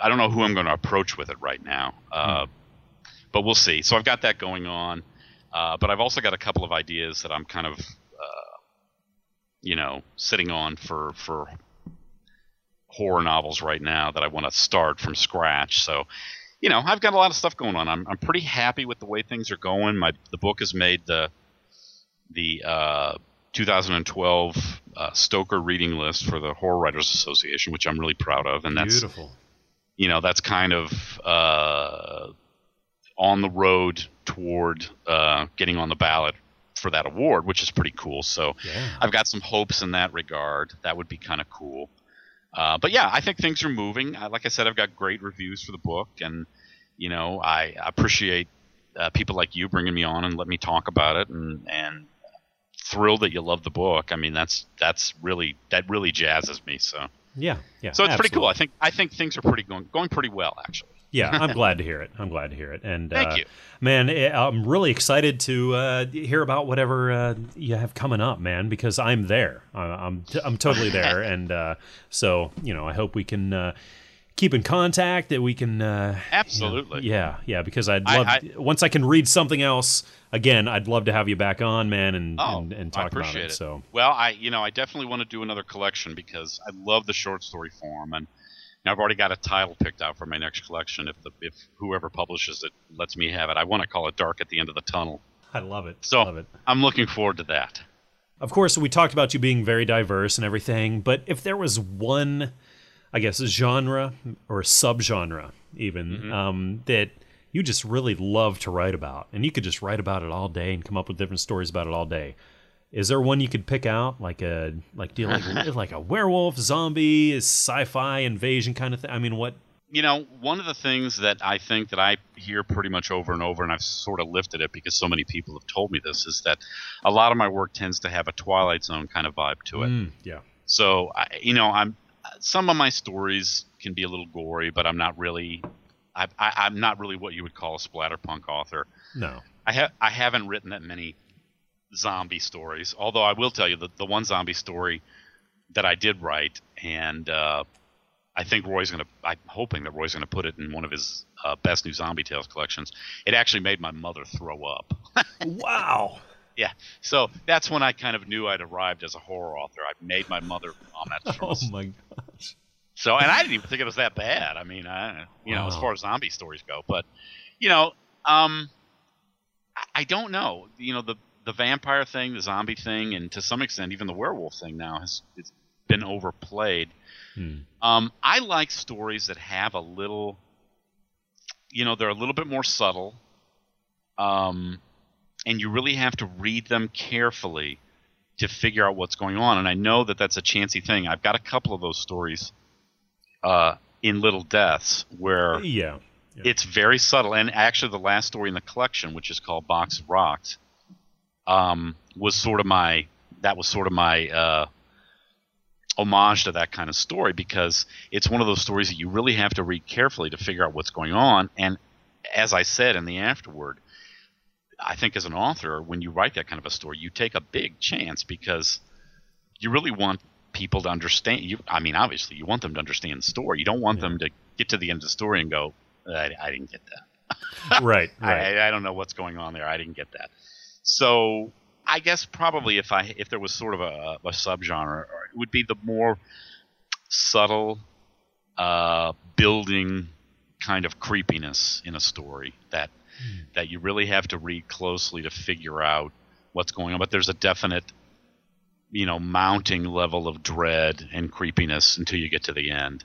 I don't know who I'm going to approach with it right now, uh, but we'll see. So I've got that going on, uh, but I've also got a couple of ideas that I'm kind of, uh, you know, sitting on for for horror novels right now that I want to start from scratch. So you know, I've got a lot of stuff going on. I'm, I'm pretty happy with the way things are going. My the book has made the the uh, 2012 uh, Stoker reading list for the Horror Writers Association, which I'm really proud of, and that's Beautiful. You know that's kind of uh, on the road toward uh, getting on the ballot for that award, which is pretty cool. So Yeah. I've got some hopes in that regard. That would be kind of cool. Uh, but yeah, I think things are moving. Like I said, I've got great reviews for the book, and you know, I appreciate uh, people like you bringing me on and let me talk about it, and and thrilled that you love the book. I mean, that's that's really that really jazzes me. So Yeah. Yeah. so it's pretty cool. I think I think things are pretty going going pretty well actually. Yeah, (laughs) I'm glad to hear it. I'm glad to hear it. And Thank uh, you. man. eh, I'm really excited to uh, hear about whatever uh, you have coming up, man. Because I'm there. I- I'm t- I'm totally there, (laughs) and uh, so you know, I hope we can uh, keep in contact. That we can uh, you know, Absolutely. yeah, yeah. Because I'd love I- once I can read something else again. I'd love to have you back on, man, and Oh, and, and I talk about appreciate it. it. So Well, I you know I definitely want to do another collection because I love the short story form, and I've already got a title picked out for my next collection. If the if whoever publishes it lets me have it, I want to call it Dark at the End of the Tunnel. I love it. So love it. I'm looking forward to that. Of course, we talked about you being very diverse and everything, but if there was one, I guess, genre or subgenre even um, that you just really love to write about, and you could just write about it all day and come up with different stories about it all day. Is there one you could pick out, like a like you like (laughs) like a werewolf, zombie, sci-fi invasion kind of thing? I mean, what? You know, one of the things that I think that I hear pretty much over and over, and I've sort of lifted it because so many people have told me this, is that a lot of my work tends to have a Twilight Zone kind of vibe to it. Mm, yeah, So I, you know, I'm some of my stories can be a little gory, but I'm not really, I, I, I'm not really what you would call a splatterpunk author. no, I have I haven't written that many zombie stories. Although I will tell you that the one zombie story that I did write, and uh, I think Roy's going to. I'm hoping that Roy's going to put it in one of his uh, best new zombie tales collections. It actually made my mother throw up. (laughs) wow. Yeah, so that's when I kind of knew I'd arrived as a horror author. I made my mother vomit. (laughs) Oh my gosh. So, and I didn't even think it was that bad. I mean, I, you know, as far as zombie stories go, but you know, um, I, I don't know. You know, the the vampire thing, the zombie thing, and to some extent, even the werewolf thing now has it's been overplayed. Hmm. Um, I like stories that have a little, you know, they're a little bit more subtle, um, and you really have to read them carefully to figure out what's going on. And I know that that's a chancy thing. I've got a couple of those stories uh, in Little Deaths where Yeah. it's very subtle. And actually, the last story in the collection, which is called Box of Rocks, um, was sort of my that was sort of my uh, homage to that kind of story because it's one of those stories that you really have to read carefully to figure out what's going on. And as I said in the afterword, I think as an author, when you write that kind of a story, you take a big chance because you really want people to understand. You, I mean, obviously, you want them to understand the story. You don't want them to get to the end of the story and go, "I, I didn't get that. (laughs) Right. (laughs) Right. I, I don't know what's going on there. I didn't get that." So I guess probably if I if there was sort of a, a subgenre, it would be the more subtle uh, building kind of creepiness in a story that that you really have to read closely to figure out what's going on. But there's a definite, you know, mounting level of dread and creepiness until you get to the end.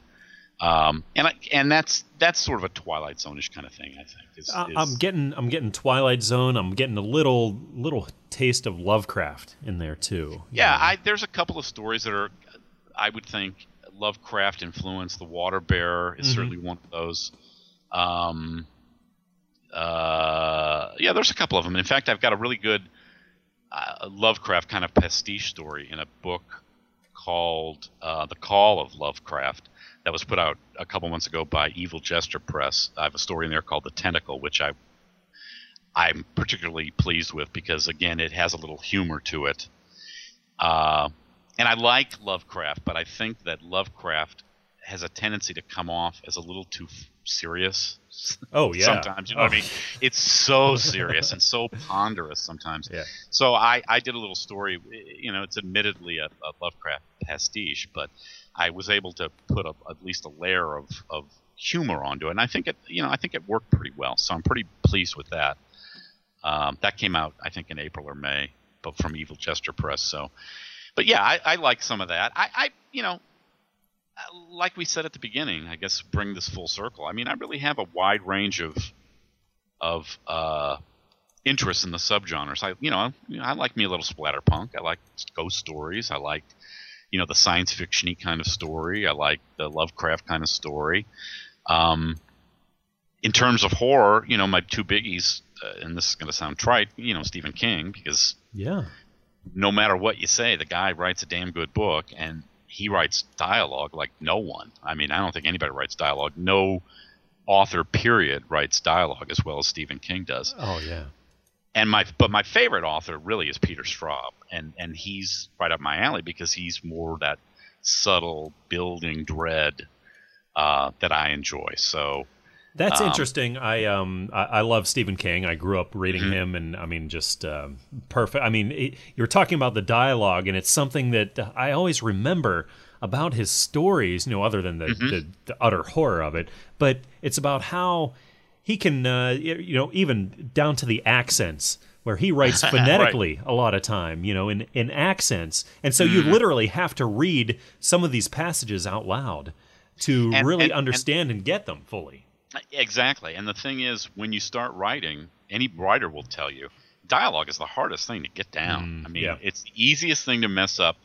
Um, and I, and that's that's sort of a Twilight Zone-ish kind of thing. I think. Is, I- is- I'm getting I'm getting Twilight Zone. I'm getting a little little taste of Lovecraft in there too. Yeah, I, there's a couple of stories that are, I would think, Lovecraft influenced. The Water Bearer is Mhm. certainly one of those. Um, uh, yeah, there's a couple of them. In fact, I've got a really good uh, Lovecraft kind of pastiche story in a book called uh, "The Call of Lovecraft" that was put out a couple months ago by Evil Jester Press. I have a story in there called "The Tentacle," which I I'm particularly pleased with because again, it has a little humor to it. Uh, and I like Lovecraft, but I think that Lovecraft has a tendency to come off as a little too serious. Oh yeah. Sometimes, you know what I Oh. mean? It's so serious and so (laughs) ponderous sometimes. Yeah. So I, I did a little story. You know, it's admittedly a, a Lovecraft pastiche, but I was able to put a, at least a layer of, of humor onto it, and I think it, you know, I think it worked pretty well. So I'm pretty pleased with that. Um, that came out, I think, in April or May, but from Evil Jester Press. So, but yeah, I, I like some of that. I, I, you know, like we said at the beginning, I guess bring this full circle. I mean, I really have a wide range of of uh, interests in the subgenres. I, you know, I like me a little splatterpunk. I like ghost stories. I like, you know, the science fictiony kind of story. I like the Lovecraft kind of story. Um, in terms of horror, you know, my two biggies, uh, and this is going to sound trite, you know, Stephen King, because Yeah. no matter what you say, the guy writes a damn good book, and he writes dialogue like no one. I mean, I don't think anybody writes dialogue. No author, period, writes dialogue as well as Stephen King does. Oh yeah. And my, but my favorite author really is Peter Straub, and and he's right up my alley because he's more that subtle building dread uh, that I enjoy. So That's Um, interesting. I um I, I love Stephen King. I grew up reading Mhm. him, and I mean, just um, perfect. I mean, it, you were talking about the dialogue, and it's something that I always remember about his stories. You know, other than the, Mhm. the, the utter horror of it, but it's about how he can, uh, you know, even down to the accents. Where he writes (laughs) phonetically a lot of time, you know, in, in accents. And so Mm-hmm. you literally have to read some of these passages out loud to And- really and- and- understand and get them fully. Exactly. And the thing is, when you start writing, any writer will tell you, dialogue is the hardest thing to get down. Mm, I mean, yeah. it's the easiest thing to mess up.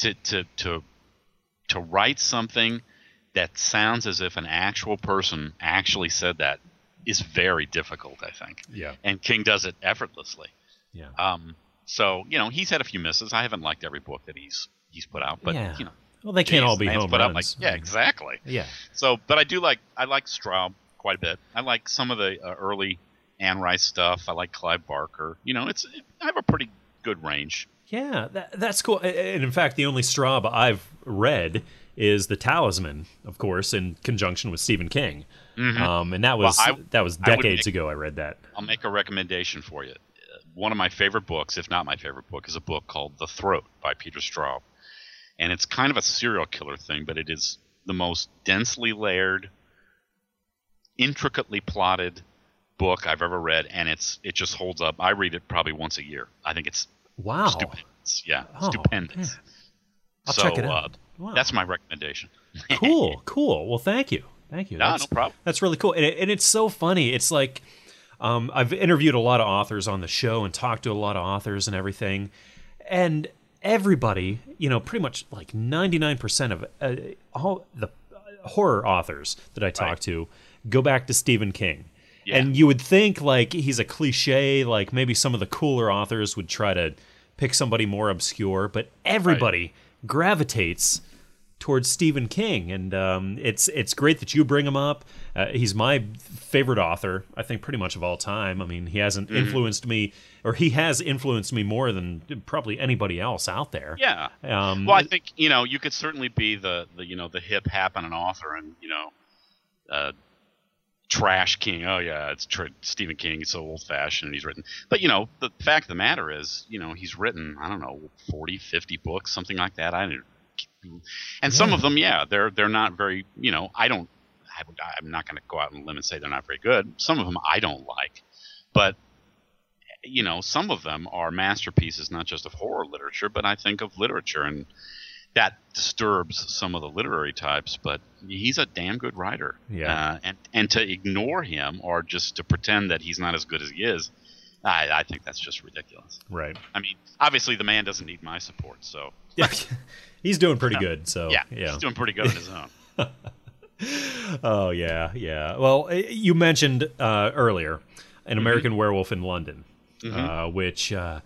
To to to to write something that sounds as if an actual person actually said that is very difficult. I think. Yeah. And King does it effortlessly. Yeah. Um. So you know, he's had a few misses. I haven't liked every book that he's he's put out, but Yeah. you know, Well, they can't all be man's home out runs. like yeah, exactly. Yeah. So, but I do like I like Straub quite a bit. I like some of the uh, early Anne Rice stuff. I like Clive Barker. You know, it's I have a pretty good range. Yeah, that, that's cool. And in fact, the only Straub I've read is The Talisman, of course, in conjunction with Stephen King. Um, and that was Mm-hmm. Well, I- that was I decades make- ago. I read that. I'll make a recommendation for you. One of my favorite books, if not my favorite book, is a book called The Throat by Peter Straub. And it's kind of a serial killer thing, but it is the most densely layered, intricately plotted book I've ever read, and it's it just holds up. I read it probably once a year. I think it's Wow. stupendous. Yeah, Oh, stupendous. yeah. I'll so, check it out. Uh, Wow. That's my recommendation. (laughs) cool, cool. Well, thank you, thank you. No, That's- no problem. That's really cool, and, it, and it's so funny. It's like um, I've interviewed a lot of authors on the show and talked to a lot of authors and everything, and everybody, you know, pretty much like ninety nine percent of uh, all the horror authors that I talk Right. to go back to Stephen King. Yeah. And you would think like he's a cliche, like maybe some of the cooler authors would try to pick somebody more obscure, but everybody gravitates towards Stephen King, and um, it's it's great that you bring him up. Uh, he's my favorite author, I think, pretty much of all time. I mean, he hasn't Mm-hmm. influenced me, or he has influenced me more than probably anybody else out there. Yeah. Um, well, I think you know you could certainly be the, the you know the hip happening author and you know, uh, trash king. Oh yeah, it's tr- Stephen King. He's so old fashioned and he's written. But you know the fact of the matter is you know he's written I don't know 40, 50 books something like that. I And some of them, yeah, they're they're not very. You know, I don't. I, I'm not going to go out on a limb and say they're not very good. Some of them I don't like, but you know, some of them are masterpieces, not just of horror literature, but I think of literature, and that disturbs some of the literary types. But he's a damn good writer, Yeah. Uh, and and to ignore him or just to pretend that he's not as good as he is, I, I think that's just ridiculous. right. I mean, obviously the man doesn't need my support, so Yeah, (laughs) he's doing pretty good. So yeah, yeah. he's doing pretty good on his own. (laughs) Oh yeah, yeah. Well, eh, you mentioned uh, earlier an American Werewolf in London, uh, which, uh,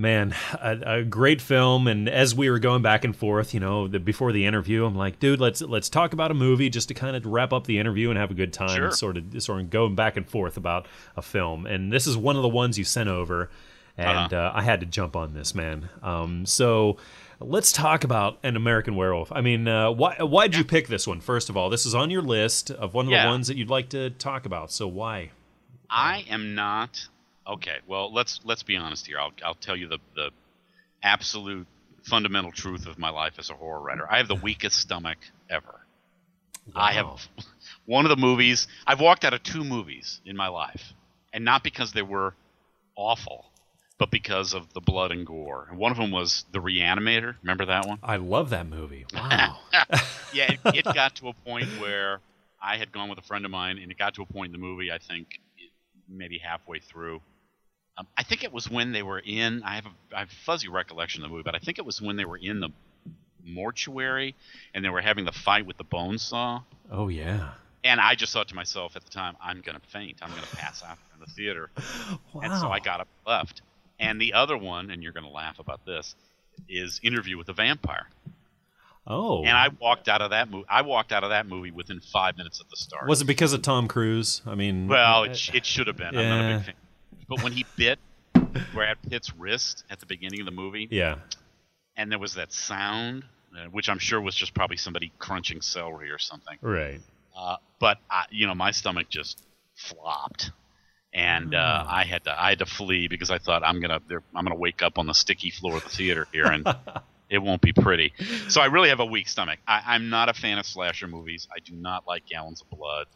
man, a, a great film. And as we were going back and forth, you know, the, before the interview, I'm like, dude, let's let's talk about a movie just to kind of wrap up the interview and have a good time. Sure. Sort of, sort of going back and forth about a film. And this is one of the ones you sent over, and uh I had to jump on this, man. Um, so. Let's talk about an American Werewolf. I mean, uh, why why'd you pick this one? First of all, this is on your list of one of Yeah. the ones that you'd like to talk about. So why? I am not okay. Well, let's let's be honest here. I'll I'll tell you the the absolute fundamental truth of my life as a horror writer. I have the weakest stomach ever. I have (laughs) one of the movies. I've walked out of two movies in my life, and not because they were awful, but because of the blood and gore. And one of them was The Reanimator. Remember that one? I love that movie. (laughs) Wow. (laughs) yeah, it, it got to a point where I had gone with a friend of mine, and it got to a point in the movie. I think maybe halfway through. Um, I think it was when they were in. I have a, I have a fuzzy recollection of the movie, but I think it was when they were in the mortuary and they were having the fight with the bone saw. oh yeah. And I just thought to myself at the time, I'm gonna faint. I'm gonna pass out in the theater. Wow. (laughs) And so I got up and left. And the other one, and you're gonna laugh about this, is Interview with the Vampire. Oh. And I walked out of that movie. I walked out of that movie within five minutes of the start. was it because of Tom Cruise? I mean, Well, uh, it, it should have been. I'm not a Yeah. big fan. But when he bit Brad Pitt's wrist at the beginning of the movie, yeah. and there was that sound, uh, which I'm sure was just probably somebody crunching celery or something. Right. Uh, but I, you know, my stomach just flopped, and uh, Hmm. I had to I had to flee because I thought I'm gonna I'm gonna wake up on the sticky floor of the theater here and. (laughs) It won't be pretty. So I really have a weak stomach. I, I'm not a fan of slasher movies. I do not like gallons of blood.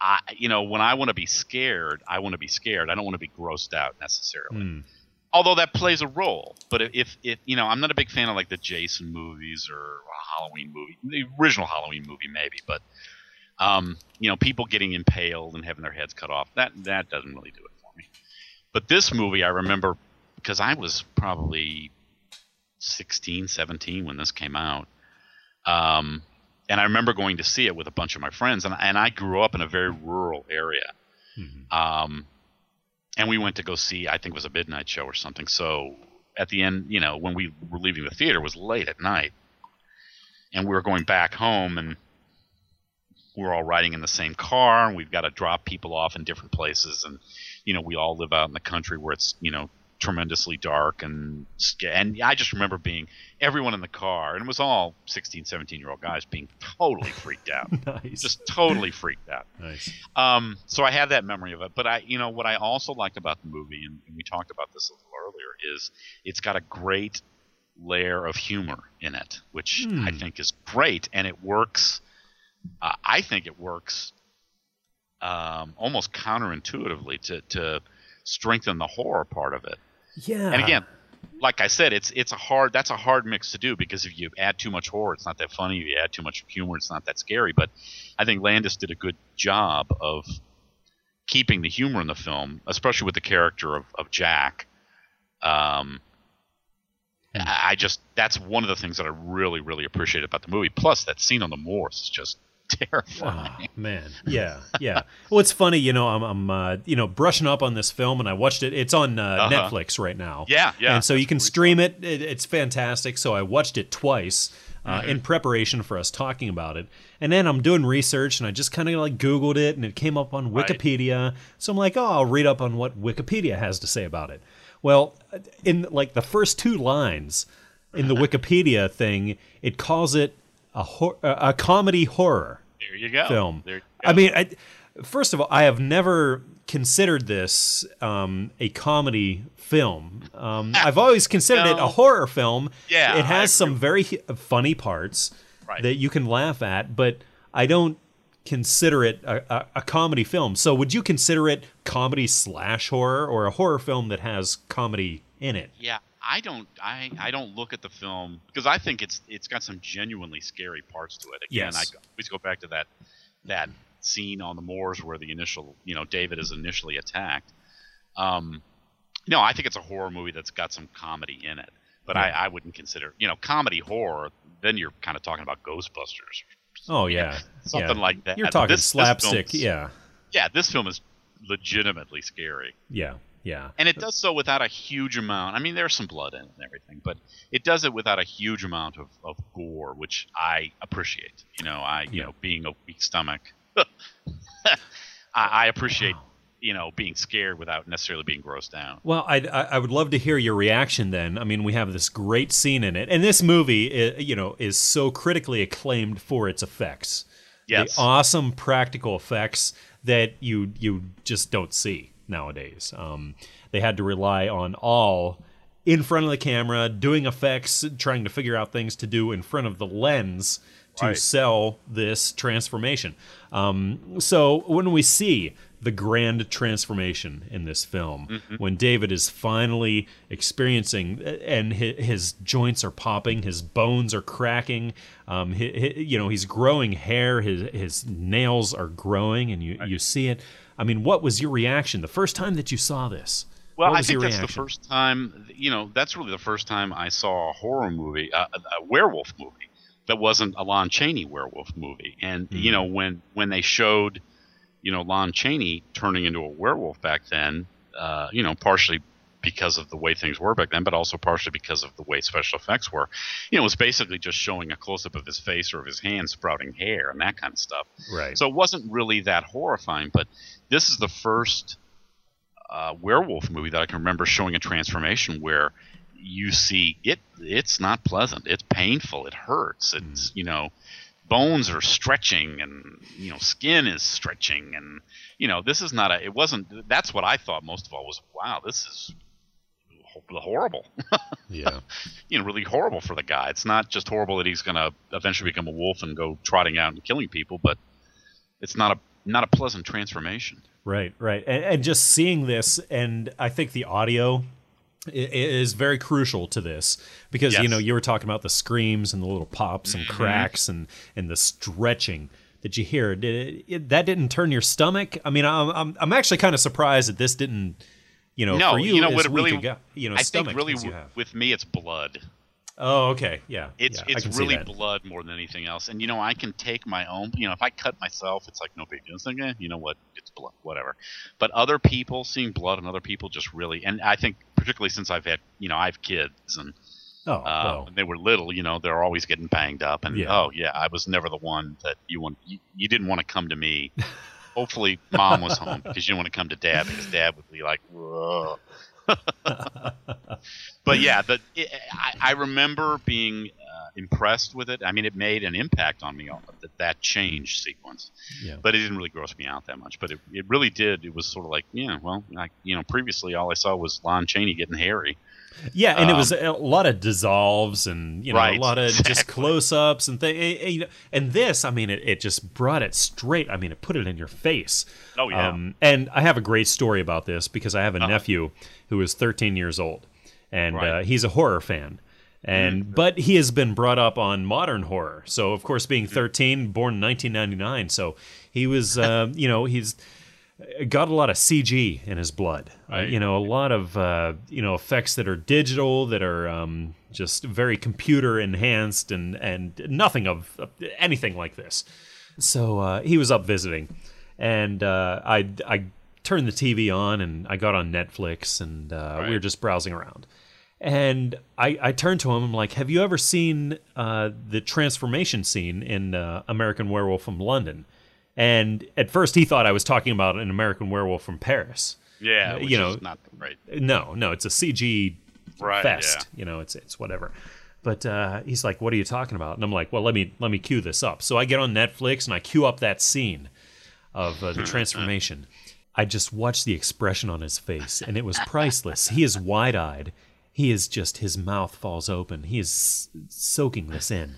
I, you know, when I want to be scared, I want to be scared. I don't want to be grossed out necessarily. Hmm. Although that plays a role. But if, if, you know, I'm not a big fan of like the Jason movies or a Halloween movie, the original Halloween movie maybe, but um, you know, people getting impaled and having their heads cut off, that that doesn't really do it for me. But this movie I remember because I was probably 16, 17 when this came out. Um, and I remember going to see it with a bunch of my friends, and, and I grew up in a very rural area. Mhm. Um, and we went to go see, I think it was a midnight show or something. So at the end, you know, when we were leaving the theater, it was late at night, and we were going back home, and we're all riding in the same car, and we've got to drop people off in different places, and you know, we all live out in the country where it's you know tremendously dark and and I just remember being everyone in the car and it was all 16 17 year old guys being totally freaked out (laughs) nice. just totally freaked out nice. um, so I have that memory of it but I you know what I also liked about the movie and, and we talked about this a little earlier is it's got a great layer of humor in it which Hmm. I think is great and it works uh, I think it works um, almost counterintuitively to, to strengthen the horror part of it Yeah. and again, like I said, it's it's a hard that's a hard mix to do because if you add too much horror, it's not that funny. If you add too much humor, it's not that scary. But I think Landis did a good job of keeping the humor in the film, especially with the character of, of Jack. Um, I I just that's one of the things that I really really appreciate about the movie. Plus, that scene on the moors is just terrifying. Oh, man, yeah, yeah. Well, it's funny, you know. I'm, I'm uh, you know, brushing up on this film, and I watched it. It's on uh, Uh-huh. Netflix right now. Yeah, yeah, And so you can stream it. it. It's fantastic. So I watched it twice uh, Mm-hmm. in preparation for us talking about it, and then I'm doing research, and I just kind of like Googled it, and it came up on Right. Wikipedia. So I'm like, oh, I'll read up on what Wikipedia has to say about it. Well, in like the first two lines in the (laughs) Wikipedia thing, it calls it a hor- a comedy horror There you go. film. There you I mean, I, first of all, I have never considered this um, a comedy film. Um, (laughs) I've always considered it a horror film. Yeah, it has some very funny parts Right. that you can laugh at, but I don't consider it a, a, a comedy film. So, would you consider it comedy slash horror or a horror film that has comedy in it? Yeah, I don't. I, I don't look at the film because I think it's it's got some genuinely scary parts to it. Again, Yes. I always go back to that that scene on the moors where the initial, you know, David is initially attacked. Um, no, I think it's a horror movie that's got some comedy in it, but I, I wouldn't consider, you know, comedy horror. Then you're kind of talking about Ghostbusters, Oh yeah, (laughs) something yeah. like that. You're talking This- this slapstick. film's- yeah, Yeah, this film is legitimately scary. yeah, yeah. and it does so without a huge amount. I mean, there's some blood in it and everything, but it does it without a huge amount of, of gore, which I appreciate. You know, I you Yeah. know being a weak stomach, (laughs) I, I appreciate you know being scared without necessarily being grossed out. Well, I'd, I I would love to hear your reaction. Then, I mean, we have this great scene in it, and this movie, you know, is so critically acclaimed for its effects. Yes. the awesome practical effects that you you just don't see nowadays. Um, they had to rely on all in front of the camera, doing effects, trying to figure out things to do in front of the lens to Right. sell this transformation. Um, so when we see the grand transformation in this film, Mm-hmm. when David is finally experiencing, and his, his joints are popping, his bones are cracking, um, you know, he's growing hair, his his nails are growing, and you you see it. I mean, what was your reaction the first time that you saw this? Well, I think that's the first time. You know, that's really the first time I saw a horror movie, uh, a, werewolf movie that wasn't a Lon Chaney werewolf movie. And you know, when when they showed, you know, Lon Chaney turning into a werewolf back then, uh, you know, partially because of the way things were back then, but also partially because of the way special effects were. You know, it was basically just showing a close up of his face or of his hand sprouting hair and that kind of stuff. Right. So it wasn't really that horrifying, but this is the first uh, werewolf movie that I can remember showing a transformation where you see it. It's not pleasant. It's painful. It hurts. It's you know, bones are stretching and you know, skin is stretching and you know, this is not a. It wasn't. That's what I thought most of all was, wow, this is horrible. (laughs) yeah. (laughs) you know, really horrible for the guy. It's not just horrible that he's going to eventually become a wolf and go trotting out and killing people, but it's not a not a pleasant transformation. Right, right, and, and just seeing this, and I think the audio is very crucial to this because you know you were talking about the screams and the little pops and Mm-hmm. cracks and and the stretching that you hear. Did it, it, that didn't turn your stomach? I mean, I'm I'm, I'm actually kind of surprised that this didn't. You know, no, for you, know what it really a guy- you know, I think really you have. with me it's blood. Oh, okay, yeah, It's yeah, it's really blood more than anything else. And you know, I can take my own. You know, if I cut myself, it's like no big deal. It's like, eh, you know what? It's blood, whatever. But other people seeing blood and other people just really, and I think particularly since I've had, you know, I have kids and Oh, uh, well, when they were little, you know, they're always getting banged up. And Yeah. oh yeah, I was never the one that you want. You, you didn't want to come to me. (laughs) Hopefully, mom was home because you didn't want to come to dad because dad would be like, Whoa. (laughs) but yeah, the, it, I, I remember being uh, impressed with it. I mean, it made an impact on me that that change sequence. Yeah. But it didn't really gross me out that much. But it, it really did. It was sort of like, yeah, well, like you know, previously all I saw was Lon Chaney getting hairy. Yeah, and it was Um, a lot of dissolves and you know Right, a lot of just close-ups and things. And this, I mean, it, it just brought it straight. I mean, it put it in your face. Oh, yeah. Um, and I have a great story about this because I have a nephew who is 13 years old, and uh, Right. Mm-hmm. he's a horror fan. And but he has been brought up on modern horror. So of course, being 13, born in 1999, so he was, (laughs) uh, you know, he's got a lot of CG in his blood. Uh, Right. you know, a lot of uh, you know effects that are digital, that are um, just very computer enhanced, and and nothing of anything like this. So uh, he was up visiting, and uh, I I turned the TV on, and I got on Netflix, and uh, we were just browsing around. And I, I turned to him. I'm like, "Have you ever seen uh, the transformation scene in uh, American Werewolf from London?" And at first, he thought I was talking about an American Werewolf from Paris. Yeah, Uh, you know, not right. No, no, it's a CG Right, fest. You know, it's it's whatever. But uh, he's like, "What are you talking about?" And I'm like, "Well, let me let me cue this up." So I get on Netflix and I cue up that scene of uh, the transformation. I just watched the expression on his face, and it was priceless. He is wide eyed. He is just his mouth falls open. He is soaking this in,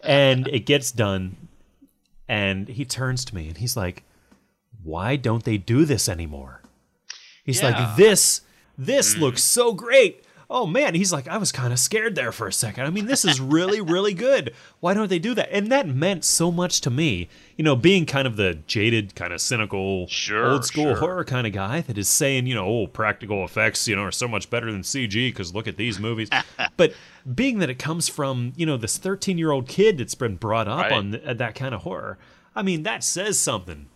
and it gets done. And he turns to me and he's like, "Why don't they do this anymore?" He's Yeah. like, "This, this hmm. looks so great." Oh man, he's like, I was kind of scared there for a second. I mean, this is really, really good. Why don't they do that? And that meant so much to me. You know, being kind of the jaded, kind of cynical, Sure, old school sure. horror kind of guy that is saying, you know, oh, practical effects, you know, are so much better than CG because look at these movies. (laughs) but being that it comes from, you know, this 13 year old kid that's been brought up Right. on th- that kind of horror, I mean, that says something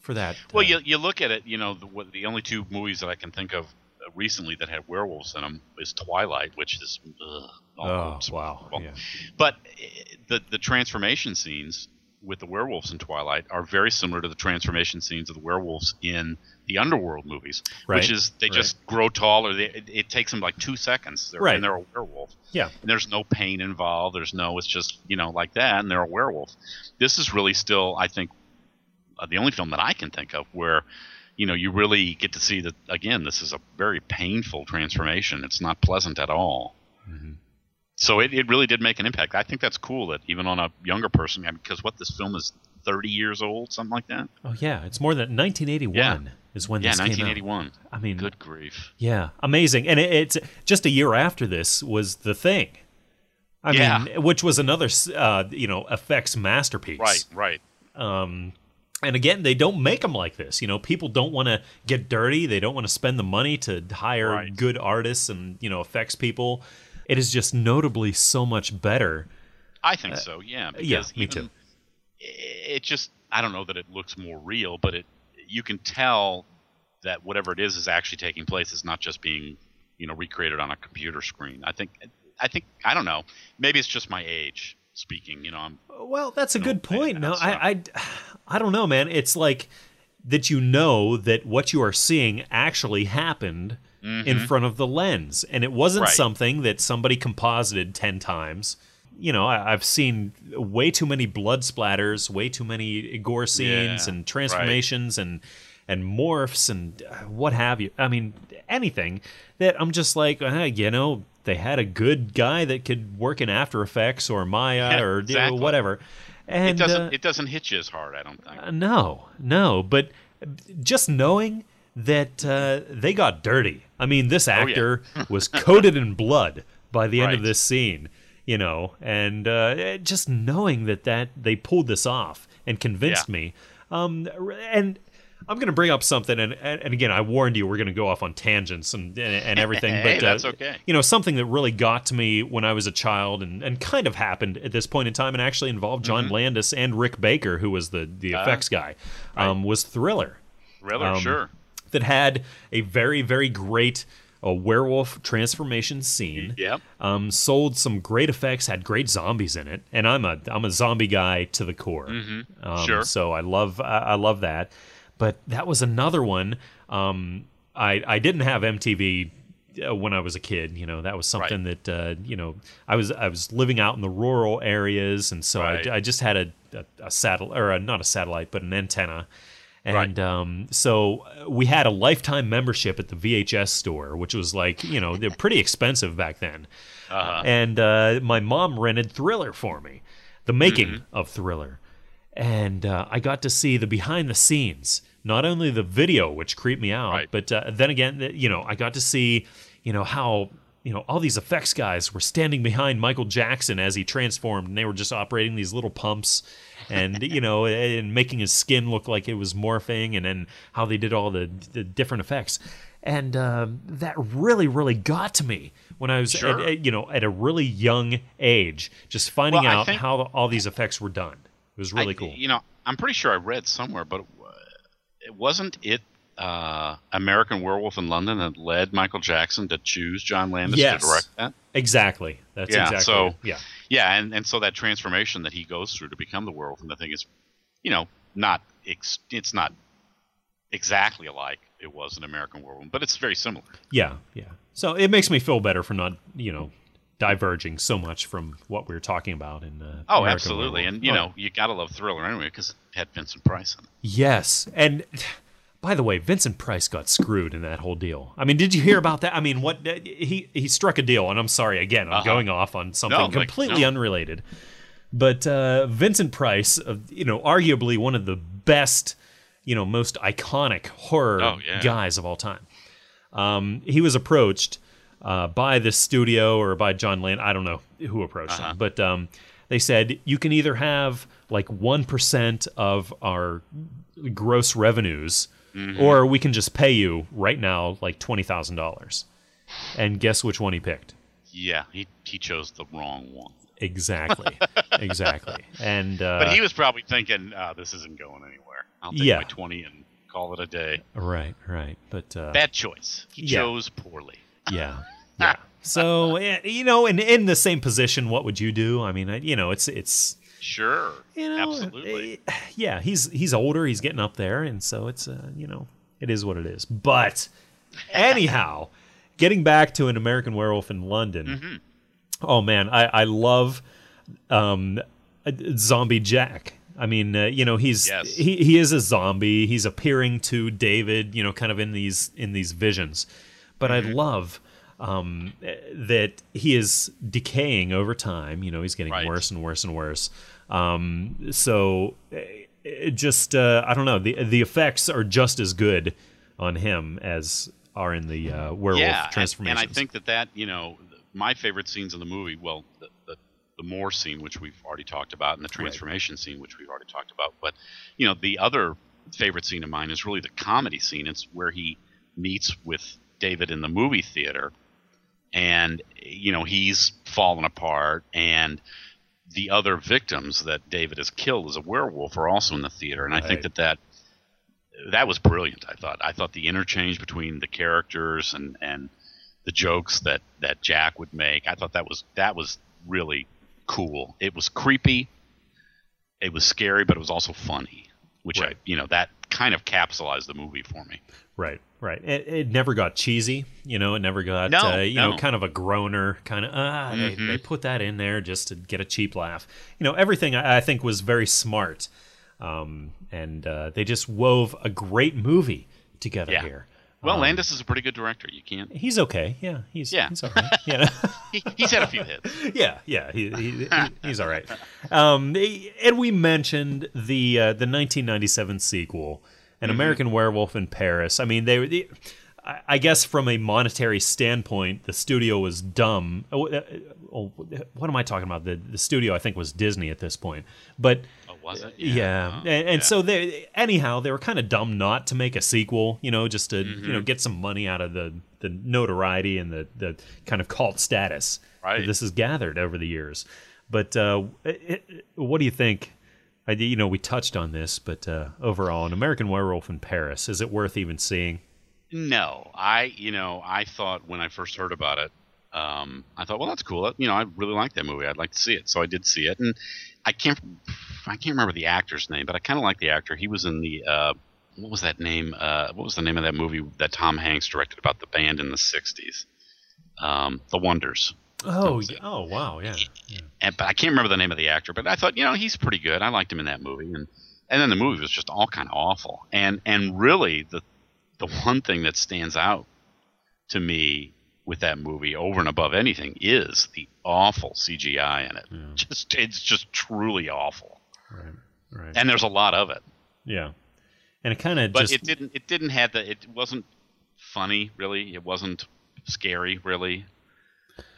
for that. Well, uh, you you look at it. You know, the, the only two movies that I can think of uh, recently that had werewolves in them is Twilight, which is ugh, Oh, wow. Yeah. But uh, the the transformation scenes with the werewolves in Twilight are very similar to the transformation scenes of the werewolves in the Underworld movies, Right, which is they right. just grow taller. They, it, it takes them like two seconds, they're, Right. and they're a werewolf. Yeah. And there's no pain involved. There's no. It's just you know like that, and they're a werewolf. This is really still, I think, uh, the only film that I can think of where, you know, you really get to see that again. This is a very painful transformation. It's not pleasant at all. So it, it really did make an impact. I think that's cool that even on a younger person, because what this film is 30 years old, something like that. Oh, yeah. It's more than 1981 Yeah. is when yeah, this came out. 1981. I mean, Good grief. Yeah, amazing. And it, it's just a year after this was The Thing. I Yeah. mean, which was another, uh, you know, effects masterpiece. Right, right. Um, and again, they don't make them like this. You know, people don't want to get dirty. They don't want to spend the money to hire Right. good artists and you know effects people. It is just notably so much better. I think so. Yeah. Uh, yeah, me too. It just, I don't know that it looks more real, but it, you can tell that whatever it is is actually taking place. It's not just being, you know, recreated on a computer screen. I think, I think, I don't know. Maybe it's just my age speaking. You know, I'm Well, that's a good point. No, I, I, I don't know, man. It's like that you know that what you are seeing actually happened in front of the lens, and it wasn't Mm-hmm. Right. something that somebody composited ten times. You know, I, I've seen way too many blood splatters, way too many gore scenes, Yeah, and transformations, and and morphs, and uh, what have you. I mean, anything that I'm just like, uh, you know, they had a good guy that could work in After Effects or Maya Yeah, or exactly. whatever. And it doesn't uh, it doesn't hit you as hard. I don't think. uh, no, no, but just knowing that uh, they got dirty. I mean, this Oh, yeah. actor (laughs) was coated in blood by the end of this scene, you know, and uh, just knowing that that they pulled this off and convinced Yeah. me. Um, and I'm going to bring up something, and, and and again, I warned you we're going to go off on tangents and and, and (laughs) everything, Hey, but that's uh, okay. You know, something that really got to me when I was a child, and, and kind of happened at this point in time, and actually involved John Landis and Rick Baker, who was the the Mm-hmm. Ah, effects guy, um, was Thriller Thriller, um, sure. That had a very very great a werewolf transformation scene. Yep. Um, sold some great effects, had great zombies in it, and I'm a I'm a zombie guy to the core. Um, Mm-hmm. Sure. So I love I, I love that, but that was another one. Um, I I didn't have MTV uh, when I was a kid. You know, that was something that uh, you know I was I was living out in the rural areas, and so Right. I, I just had a a, a satellite or a, not a satellite, but an antenna. And Right. um, so uh, we had a lifetime membership at the VHS store, which was like, you know, they're pretty expensive back then. Uh-huh. And uh, my mom rented Thriller for me, the making Mm-hmm. of Thriller. And uh, I got to see the behind the scenes, not only the video, which creeped me out, Right. but uh, then again, you know, I got to see, you know, how, you know, all these effects guys were standing behind Michael Jackson as he transformed, and they were just operating these little pumps and, you know, (laughs) and making his skin look like it was morphing, and then how they did all the, the different effects. And um, that really, really got to me when I was, Sure. at, at, you know, at a really young age, just finding Well, out think- how all these effects were done. It was really I- cool. You know, I'm pretty sure I read somewhere, but it wasn't it uh, American Werewolf in London that led Michael Jackson to choose John Landis Yes. to direct that. Exactly. That's Yeah, exactly. so- it. yeah. Yeah, and, and so that transformation that he goes through to become the werewolf, and the thing is, you know, not ex- it's not exactly alike it was in American Werewolf, but it's very similar. Yeah, yeah. So it makes me feel better for not, you know, diverging so much from what we were talking about in. Uh, Oh, American absolutely, Werewolf. and you Oh, know, you gotta love Thriller anyway because it had Vincent Price in it. Yes, and by the way, Vincent Price got screwed in that whole deal. I mean, did you hear about that? I mean, what he he struck a deal, and I'm sorry again, I'm Uh-huh. going off on something No, like, completely no. unrelated. But uh, Vincent Price, uh, you know, arguably one of the best, you know, most iconic horror Oh, yeah. guys of all time. Um, he was approached uh, by the studio or by John Land. I don't know who approached Uh-huh. him, but um, they said you can either have like one percent of our gross revenues, Mm-hmm. or we can just pay you right now like twenty thousand dollars. And guess which one he picked? Yeah, he he chose the wrong one. Exactly, (laughs) exactly. And uh, But he was probably thinking, uh, "This isn't going anywhere. I'll take Yeah. my twenty and call it a day." right, right. But uh, Bad choice. He Yeah. chose poorly. Yeah. Yeah. So eh, you know, in in the same position, what would you do? I mean, you know, it's it's Sure, you know, absolutely. eh, (sighs) yeah, he's he's older, he's getting up there, and so it's uh, you know, it is what it is. But (laughs) anyhow, getting back to an American Werewolf in London. Mm-hmm. Oh man, I I love um, uh, Zombie Jack. I mean, uh, you know, he's Yes. he he is a zombie. He's appearing to David, you know, kind of in these in these visions. But Mm-hmm. I love um, eh, that he is decaying over time. You know, he's getting Right. worse and worse and worse. Um, so eh, it just uh, I don't know. The the effects are just as good on him as are in the uh, werewolf yeah, and, transformations. and I think that that you know, my favorite scenes in the movie. Well, the, the the moor scene, which we've already talked about, and the transformation scene, which we've already talked about. But you know, the other favorite scene of mine is really the comedy scene. It's where he meets with David in the movie theater, and you know he's fallen apart, and the other victims that David has killed as a werewolf are also in the theater, and I Right. think that that that was brilliant. I thought. I thought the interchange between the characters and and the jokes that that Jack would make. I thought that was that was really cool. It was creepy. It was scary, but it was also funny, which Right. I you know that kind of capsulized the movie for me. Right, right. It, it never got cheesy, you know. It never got, No, uh, you know, kind of a groaner kind of. Ah, they, Mhm. they put that in there just to get a cheap laugh. You know, everything I, I think was very smart, um, and uh, they just wove a great movie together Yeah. here. Well, Um, Landis is a pretty good director. You can't. He's okay. Yeah, he's Yeah. he's all right. (laughs) Yeah. He, he's had a few hits. (laughs) yeah, yeah, he, he- he's all right. Um, and we mentioned the uh, the 1997 sequel, An American Werewolf in Paris. I mean, they, they I I guess from a monetary standpoint, the studio was dumb. Oh, uh, oh, What am I talking about? The the studio I think was Disney at this point, but Oh, was it? yeah, Oh, and, and yeah. so they anyhow they were kind of dumb not to make a sequel, you know, just to you Mm-hmm. know get some money out of the the notoriety and the the kind of cult status that Right. this has gathered over the years. But uh, it- what do you think? I you know we touched on this, but uh, overall, an American Werewolf in Paris is it worth even seeing? No, I you know I thought when I first heard about it, um, I thought, well, that's cool. You know, I really like that movie. I'd like to see it. So I did see it, and I can't I can't remember the actor's name, but I kind of like the actor. He was in the uh, what was that name? Uh, what was the name of that movie that Tom Hanks directed about the band in the '60s? um, The Wonders. Oh, yeah. oh, wow, yeah. yeah. And, but I can't remember the name of the actor. But I thought, you know, he's pretty good. I liked him in that movie, and and then the movie was just all kind of awful. And and really, the the one thing that stands out to me with that movie over and above anything is the awful CGI in it. Yeah. Just it's just truly awful. Right, right. And there's a lot of it. yeah, and it kind of But just it didn't it didn't have the it wasn't funny really. It wasn't scary really.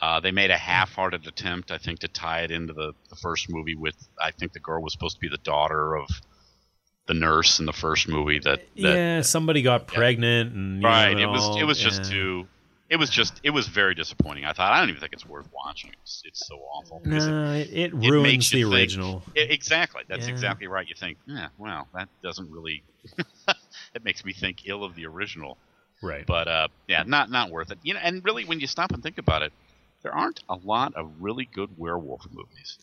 Uh, they made a half-hearted attempt, I think, to tie it into the, the first movie. With I think the girl was supposed to be the daughter of the nurse in the first movie. That, that yeah, somebody got pregnant and right. know, It was all- it was just too. It was just it was very disappointing. I thought I don't even think it's worth watching. It's, it's so awful. it- No, it, it it ruins makes the think- original. I- exactly. That's Yeah. exactly right. You think, yeah, well, that doesn't really. (laughs) it makes me think ill of the original. Right. But uh, yeah, not not worth it. You know, and really, when you stop and think about it, there aren't a lot of really good werewolf movies.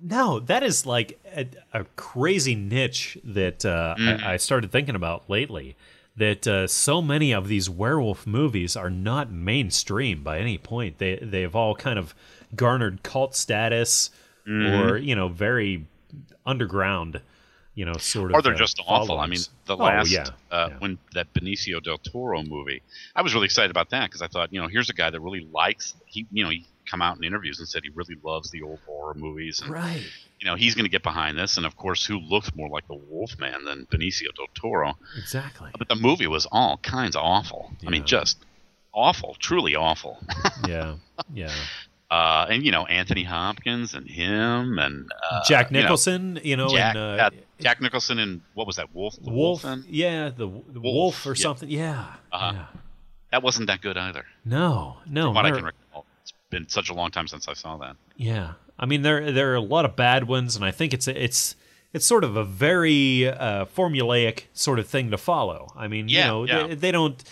No, that is like a, a crazy niche that uh, Mm-hmm. I, I started thinking about lately. That uh, so many of these werewolf movies are not mainstream by any point. They they've all kind of garnered cult status, Mm-hmm. or you know, very underground. You know, sort of. Or they're uh, just awful. I mean, followings. the Oh, last yeah, uh, yeah. when that Benicio del Toro movie, I was really excited about that because I thought, you know, here's a guy that really likes. He, you know, he come out in interviews and said he really loves the old horror movies, and right. you know, he's going to get behind this. And of course, who looks more like the Wolfman than Benicio del Toro? Exactly. But the movie was all kinds of awful. I mean, just awful, truly awful. (laughs) yeah. Yeah. Uh, and you know, Anthony Hopkins and him and uh, Jack you know, Nicholson. You know, Jack, and, uh, Jack Nicholson and what was that? Wolf. The Wolf. Wolf. Yeah, the, the wolf, or yeah. something. Yeah. Uh-huh. yeah. That wasn't that good either. No, no. From what I can recall, it's been such a long time since I saw that. Yeah, I mean there there are a lot of bad ones, and I think it's it's it's sort of a very uh, formulaic sort of thing to follow. I mean, Yeah, you know, yeah. they, they don't.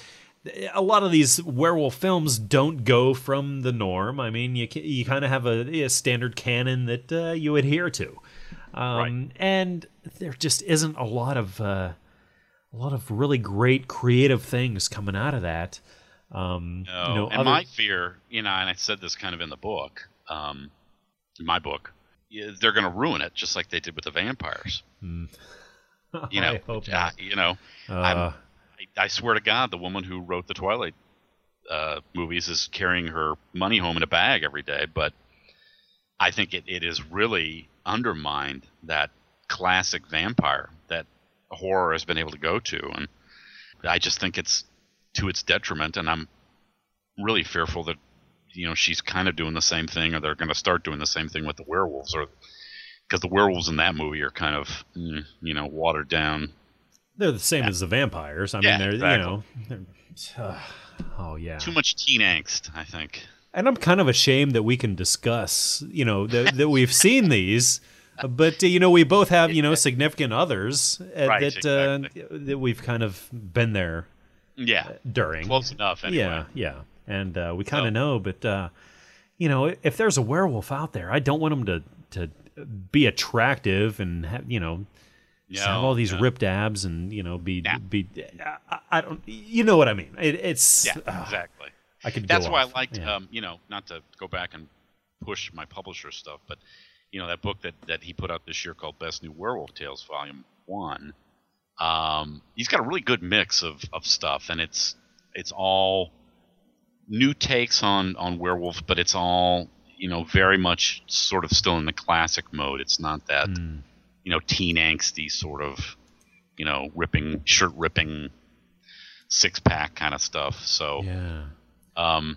A lot of these werewolf films don't go from the norm. I mean, you you kind of have a, a standard canon that uh, you adhere to, um, Right. and there just isn't a lot of uh, a lot of really great creative things coming out of that. Um, No, you know, and other- my fear, you know, and I said this kind of in the book, um, in my book, they're going to ruin it just like they did with the vampires. (laughs) You know, I hope uh, you know, Uh, I'm, I, swear to God, the woman who wrote the Twilight uh, movies is carrying her money home in a bag every day. But I think it, really undermined that classic vampire that horror has been able to go to, and I just think it's to its detriment. And I'm really fearful that you know she's kind of doing the same thing, or they're going to start doing the same thing with the werewolves, or because the werewolves in that movie are kind of mm, you know watered down. They're the same as the vampires. I Yeah, mean, they're exactly. you know. They're, (sighs) oh yeah. Too much teen angst, I think. And I'm kind of ashamed that we can discuss, you know, that, that we've seen these, but uh, you know, we both have, you know, significant others uh, Right, that uh, that we've kind of been there Yeah, during. close enough. Anyway. Yeah, yeah, and uh, we kind of So- know. But uh, you know, if there's a werewolf out there, I don't want him to to be attractive and have, you know just have all these no. ripped abs and you know be Nah. be. I, I don't. You know what I mean? It, it's. Yeah, uh, exactly. I could. That's why off. I liked, Yeah. um, you know, not to go back and push my publisher stuff, but you know that book that that he put out this year called Best New Werewolf Tales Volume One. Um, he's got a really good mix of of stuff, and it's it's all new takes on on werewolves, but it's all you know very much sort of still in the classic mode. It's not that Hmm. You know teen angsty sort of you know ripping shirt ripping six pack kind of stuff. So yeah. um,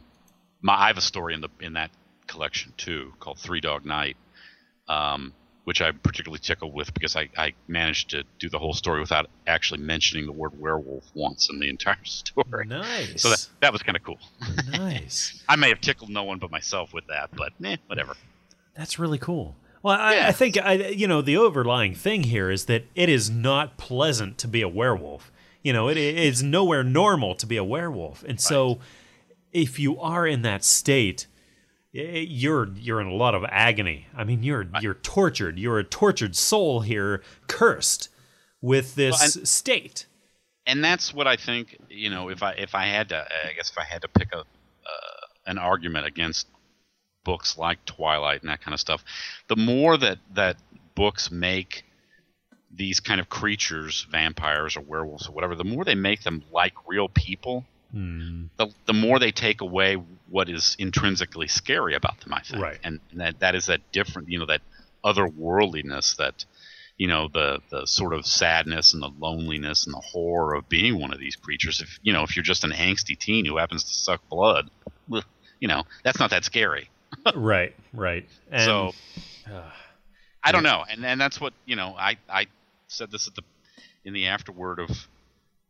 my, I have a story in the in that collection too called Three Dog Night, um, which I'm particularly tickled with because I, I managed to do the whole story without actually mentioning the word werewolf once in the entire (laughs) story. Nice. So that that was kind of cool. nice. (laughs) I may have tickled no one but myself with that, but eh, whatever. That's really cool. Well, I, Yeah. I think I, you know the overlying thing here is that it is not pleasant to be a werewolf. You know, it is nowhere normal to be a werewolf, and so if you are in that state, eh, you're you're in a lot of agony. I mean, you're you're tortured. You're a tortured soul here, cursed with this Well, state. and that's what I think. You know, if I if I had to, I guess if I had to pick a uh, an argument against books like Twilight and that kind of stuff. The more that that books make these kind of creatures, vampires or werewolves or whatever, the more they make them like real people, Hmm. the, the more they take away what is intrinsically scary about them. I think, Right. and, and that that is that different, you know, that otherworldliness that. You know the the sort of sadness and the loneliness and the horror of being one of these creatures. If you know if you're just an angsty teen who happens to suck blood, you know that's not that scary. Right, right. And, so uh, I don't know, and and that's what you know. I I said this at the in the afterword of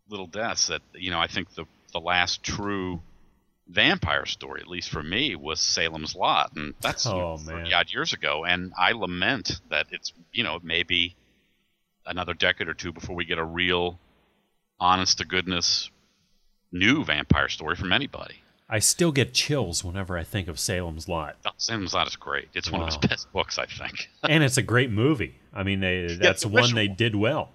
Little Deaths that you know I think the the last true vampire story, at least for me, was Salem's Lot, and that's you know, Oh, man. 30 odd years ago. And I lament that it's you know maybe another decade or two before we get a real, honest to goodness, new vampire story from anybody. I still get chills whenever I think of Salem's Lot, Oh, Salem's Lot is great. It's one of his best books, I think. (laughs) and it's a great movie. I mean, they, that's the one they one. did well.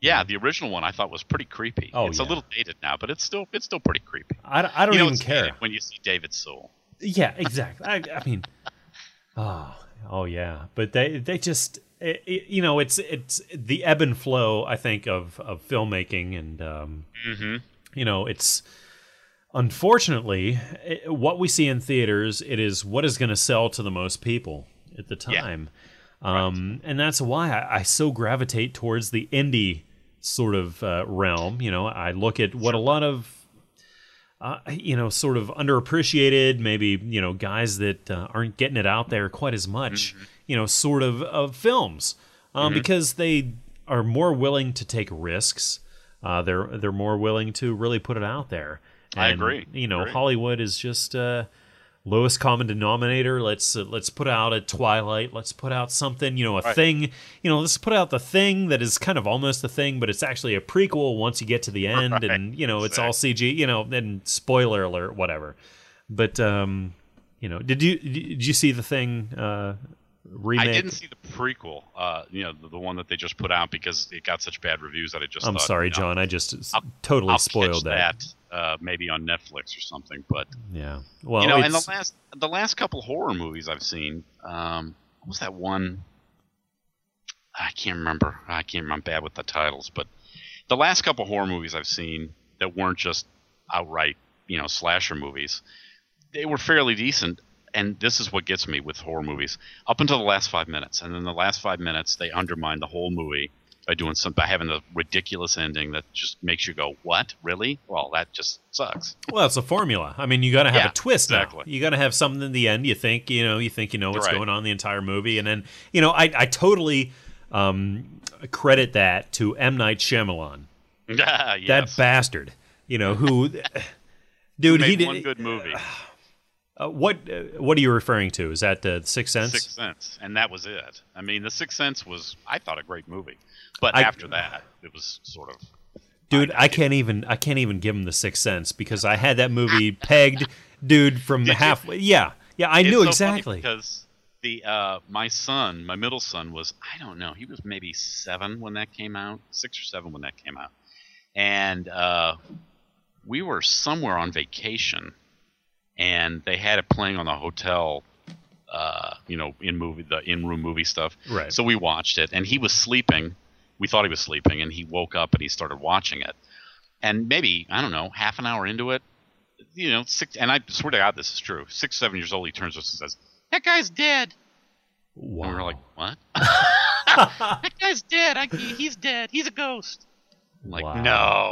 Yeah, the original one I thought was pretty creepy. Oh, it's a little dated now, but it's still it's still pretty creepy. I, I don't you know, even care. when you see David Soul. Yeah, exactly. I, I mean, (laughs) oh, oh yeah. But they they just it, it- you know it's it's the ebb and flow. I think of of filmmaking and um, Mm-hmm. you know it's unfortunately it, what we see in theaters. It is what is going to sell to the most people at the Yeah. time, um, and that's why I, I so gravitate towards the indie sort of uh, realm. You know, I look at what a lot of uh, you know, sort of underappreciated, maybe, you know, guys that uh, aren't getting it out there quite as much, Mm-hmm. you know, sort of of films, um, because they are more willing to take risks. Uh, they're they're more willing to really put it out there. I agree. You know, Agree. Hollywood is just uh, lowest common denominator. Let's uh, let's put out a Twilight. Let's put out something. You know, a Right. thing. You know, let's put out the thing that is kind of almost a thing, but it's actually a prequel once you get to the end, Right. and you know, it's all CG. You know, and spoiler alert, whatever. But um, you know, did you did you see the thing uh, remake? I didn't see the prequel, uh, you know, the, the one that they just put out because it got such bad reviews that I just. I'm thought, sorry, you know, John. I just I'll- totally I'll spoiled that. that uh, maybe on Netflix or something. But Yeah. Well, you know, and the last the last couple horror movies I've seen, um, what was that one? I can't remember. I can't. remember. I'm bad with the titles, but the last couple horror movies I've seen that weren't just outright, you know, slasher movies, they were fairly decent. And this is what gets me with horror movies up until the last five minutes, and then the last five minutes they undermine the whole movie by doing some by having a ridiculous ending that just makes you go, "What? Really? Well, that just sucks." Well, it's a formula. I mean, you got to have Yeah, a twist exactly. now. You got to have something in the end. You think you know, you think you know what's Right. going on the entire movie, and then you know, I I totally um, credit that to M Night Shyamalan, (laughs) yes. that bastard. You know who, dude? he did one good movie. Uh, (sighs) (sighs) what uh, what are you referring to? Is that the Sixth Sense? Sixth Sense, and that was it. I mean, The Sixth Sense was, I thought, a great movie, but I- after that, it was sort of. Dude, I can't even I can't even give him the Sixth Sense because I had that movie (laughs) pegged, dude, from Did you? halfway. Yeah, yeah, I knew so exactly. because the uh, my son, my middle son, was I don't know, he was maybe seven when that came out, six or seven when that came out, and uh, we were somewhere on vacation, and they had it playing on the hotel. Uh, you know, in movie the in-room movie stuff. Right. So we watched it, and he was sleeping. We thought he was sleeping, and he woke up and he started watching it. And maybe I don't know, half an hour into it, you know, six. And I swear to God, this is true. Six, seven years old, he turns to us and says, "That guy's dead." wow. And we were like, "What?" (laughs) that guy's dead. I, he's dead. He's a ghost. I'm like, Wow.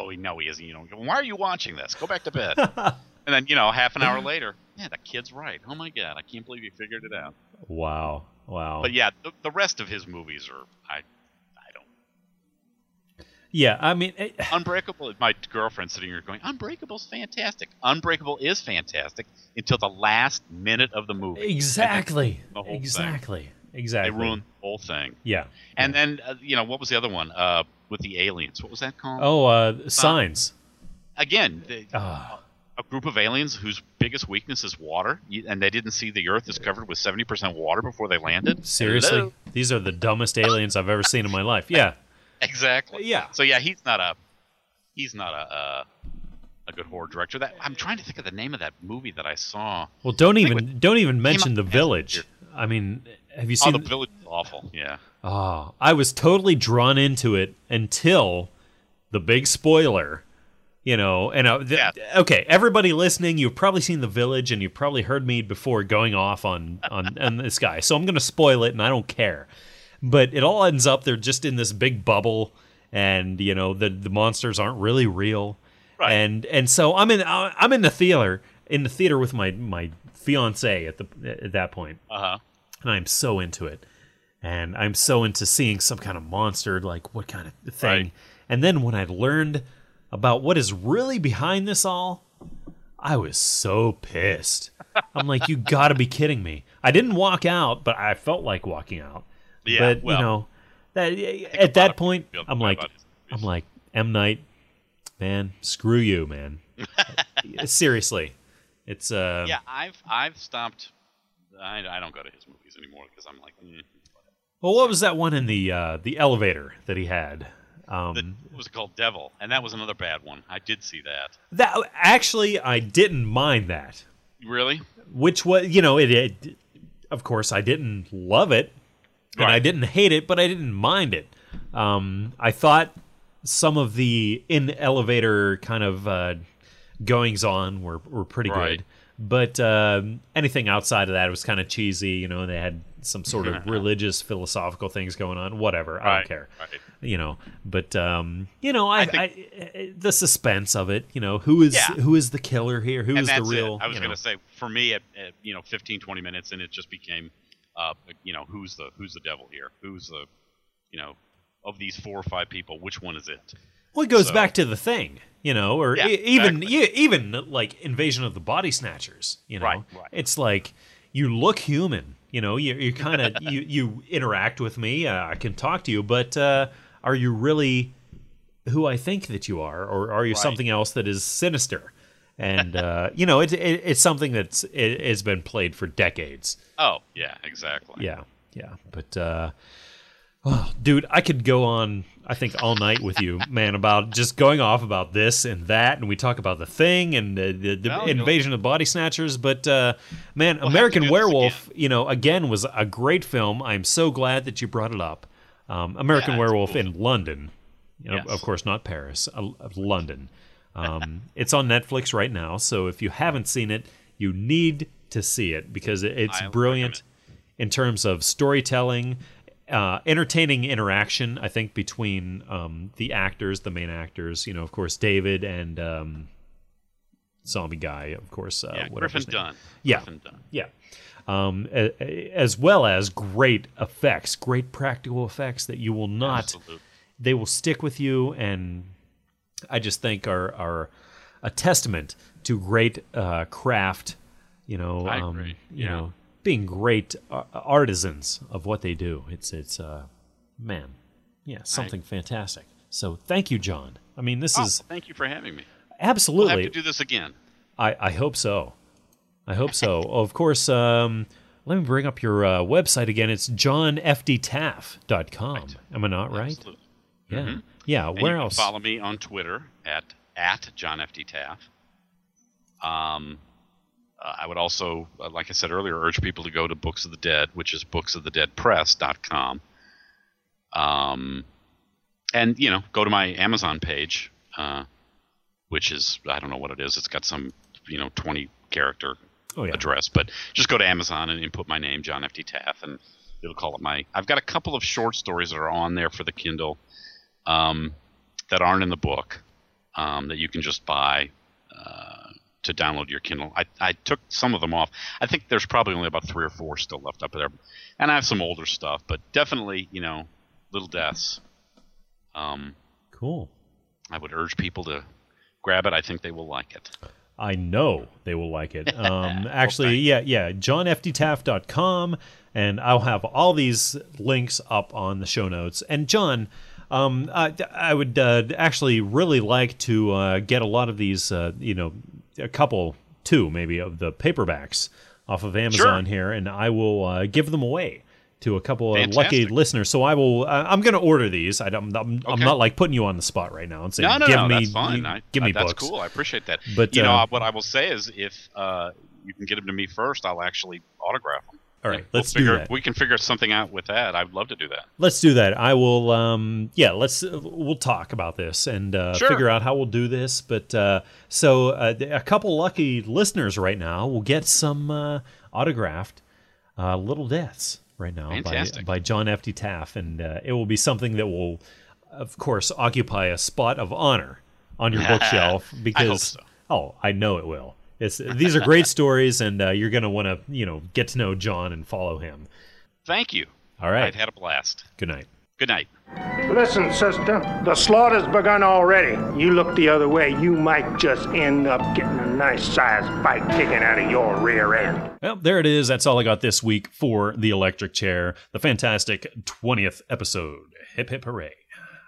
no, no, he isn't. You know, why are you watching this? Go back to bed. (laughs) and then, you know, half an hour (laughs) later, yeah, the kid's right. Oh my God, I can't believe he figured it out. wow, wow. But yeah, the, the rest of his movies are, I, I don't. yeah, I mean, it, (sighs) Unbreakable. My girlfriend's sitting here going, "Unbreakable's fantastic. Unbreakable is fantastic until the last minute of the movie. exactly, The whole thing. exactly, They exactly. ruined the whole thing. Yeah. And then, uh, you know, what was the other one? Uh, with the aliens. What was that called? Oh, uh, signs. Again, the, Ah. A group of aliens whose biggest weakness is water, and they didn't see the Earth is covered with seventy percent water before they landed. Seriously, Hello? these are the dumbest aliens I've ever seen in my life. Yeah, (laughs) Exactly. yeah. So yeah, he's not a, he's not a, uh, a good horror director. That I'm trying to think of the name of that movie that I saw. Well, don't think even don't even mention the village. year. I mean, have you Oh, seen? the village is awful. Yeah. Oh, I was totally drawn into it until the big spoiler. You know, and uh, th- Yeah. okay, everybody listening, you've probably seen The Village, and you've probably heard me before going off on on, on this guy. So I'm going to spoil it, and I don't care. But it all ends up they're just in this big bubble, and you know the the monsters aren't really real. Right. And and so I'm in uh, I'm in the theater in the theater with my my fiance at the at that point Uh huh. and I'm so into it. And I'm so into seeing some kind of monster, like what kind of thing. Right. And then when I learned about what is really behind this all, I was so pissed. I'm like, you gotta be kidding me. I didn't walk out, but I felt like walking out. Yeah. but well, you know, that at that point, I'm like, I'm like, M Night, man, screw you, man. (laughs) Seriously, it's uh, yeah, I've I've stopped. I, I don't go to his movies anymore because I'm like, mm. Well, what was that one in the uh, the elevator that he had? Um, the, what was it called Devil, and that was another bad one. I did see that. that actually, I didn't mind that. Really? Which was, you know, it, it. Of course, I didn't love it, and I didn't hate it, but I didn't mind it. Um, I thought some of the in elevator kind of uh, goings on were were pretty Right. good, but um, anything outside of that was kind of cheesy. You know, they had some sort of (laughs) religious, philosophical things going on. Whatever, I Right, don't care. You know, but um, you know, I, I, think- I the suspense of it. You know, who is Yeah. who is the killer here? Who is the real? It. I was going know. to say, for me, at, at you know 15, 20 minutes, and it just became, uh, you know, who's the who's the devil here? Who's the, you know, of these four or five people, which one is it? Well, it goes So- back to the thing, you know, or Yeah, e- even exactly. yeah, even like Invasion of the Body Snatchers. You know, Right, right. it's like you look human. You know, you you kind of (laughs) you you interact with me. Uh, I can talk to you, but uh, are you really who I think that you are, or are you Right. something else that is sinister? And uh, (laughs) you know, it, it, it's something that's it, it's been played for decades. Oh, yeah, exactly. Yeah, yeah. But uh oh, dude, I could go on I think all night with you, (laughs) man, about just going off about this and that and we talk about the thing and the, the, the Well, invasion of body snatchers, but uh man, to American Werewolf, you know, again was a great film. I'm so glad that you brought it up. Um, American Yeah, Werewolf cool. in London. You know, Yes. of course not Paris, uh, London. Um, (laughs) it's on Netflix right now, so if you haven't seen it, you need to see it because it's I brilliant in terms of storytelling, uh, entertaining interaction. I think between um, the actors, the main actors. You know, of course, David and um, Zombie Guy, of course. Uh, Yeah, Griffin Dunne. Yeah. Griffin Dunne. Yeah. Um, as well as great effects, great practical effects that you will not Absolutely. they will stick with you and i just think are are a testament to great uh, craft you know I um, you know being great artisans of what they do it's it's uh man yeah something fantastic so thank you john i mean this Oh, is thank you for having me. We'll absolutely have to do this again. I, I hope so. I hope so. of course, um, let me bring up your uh, website again. It's johnfdtaff.com. Am I not right? Absolutely. Yeah. Mhm. Yeah. And Where else? Follow me on Twitter at at John F D Taff. Um, uh, I would also, uh, like I said earlier, urge people to go to Books of the Dead, which is booksofthedeadpress.com. Um, and you know, go to my Amazon page, uh, which is I don't know what it is. It's got some you know twenty character Oh, yeah. address, but just go to Amazon and input my name, John F D Taff, and it'll call it my. I've got a couple of short stories that are on there for the Kindle um, that aren't in the book um, that you can just buy uh, to download your Kindle. I, I took some of them off. I think there's probably only about three or four still left up there, and I have some older stuff, but definitely you know, Little Deaths. Um, Cool. I would urge people to grab it. I think they will like it. I know they will like it. (laughs) Um, actually, yeah, yeah, johnfdtaff.com, and I'll have all these links up on the show notes. And John, um, I, I would uh, actually really like to uh, get a lot of these, uh, you know, a couple, two maybe, of the paperbacks off of Amazon here, and I will uh, give them away to a couple of Fantastic. lucky listeners. So I will. Uh, I'm going to order these. I don't, I'm, I'm Okay. not like putting you on the spot right now and saying, No, no, "Give no, me, that's fine. I, give me I- that's books." cool. I appreciate that. But, you know, uh, what I will say is, if uh, you can get them to me first, I'll actually autograph them. All right, We'll let's do figure, that. We can figure something out with that. I'd love to do that. Let's do that. I will. Um, yeah, let's. Uh, we'll talk about this and uh, Sure. figure out how we'll do this. But uh, so uh, a couple lucky listeners right now will get some uh, autographed uh, "Little Deaths" right now by, Fantastic. by John F. D. Taff, and uh, it will be something that will, of course, occupy a spot of honor on your (laughs) bookshelf because so. oh, I know it will. It's these are great (laughs) stories, and uh, you're going to want to you know get to know John and follow him. Thank you. All right. I've had a blast. Good night. Good night. Listen, sister, the slaughter's begun already. You look the other way, you might just end up getting a nice sized bite taken out of your rear end. Well, there it is. That's all I got this week for the electric chair, the fantastic 20th episode. Hip hip hooray.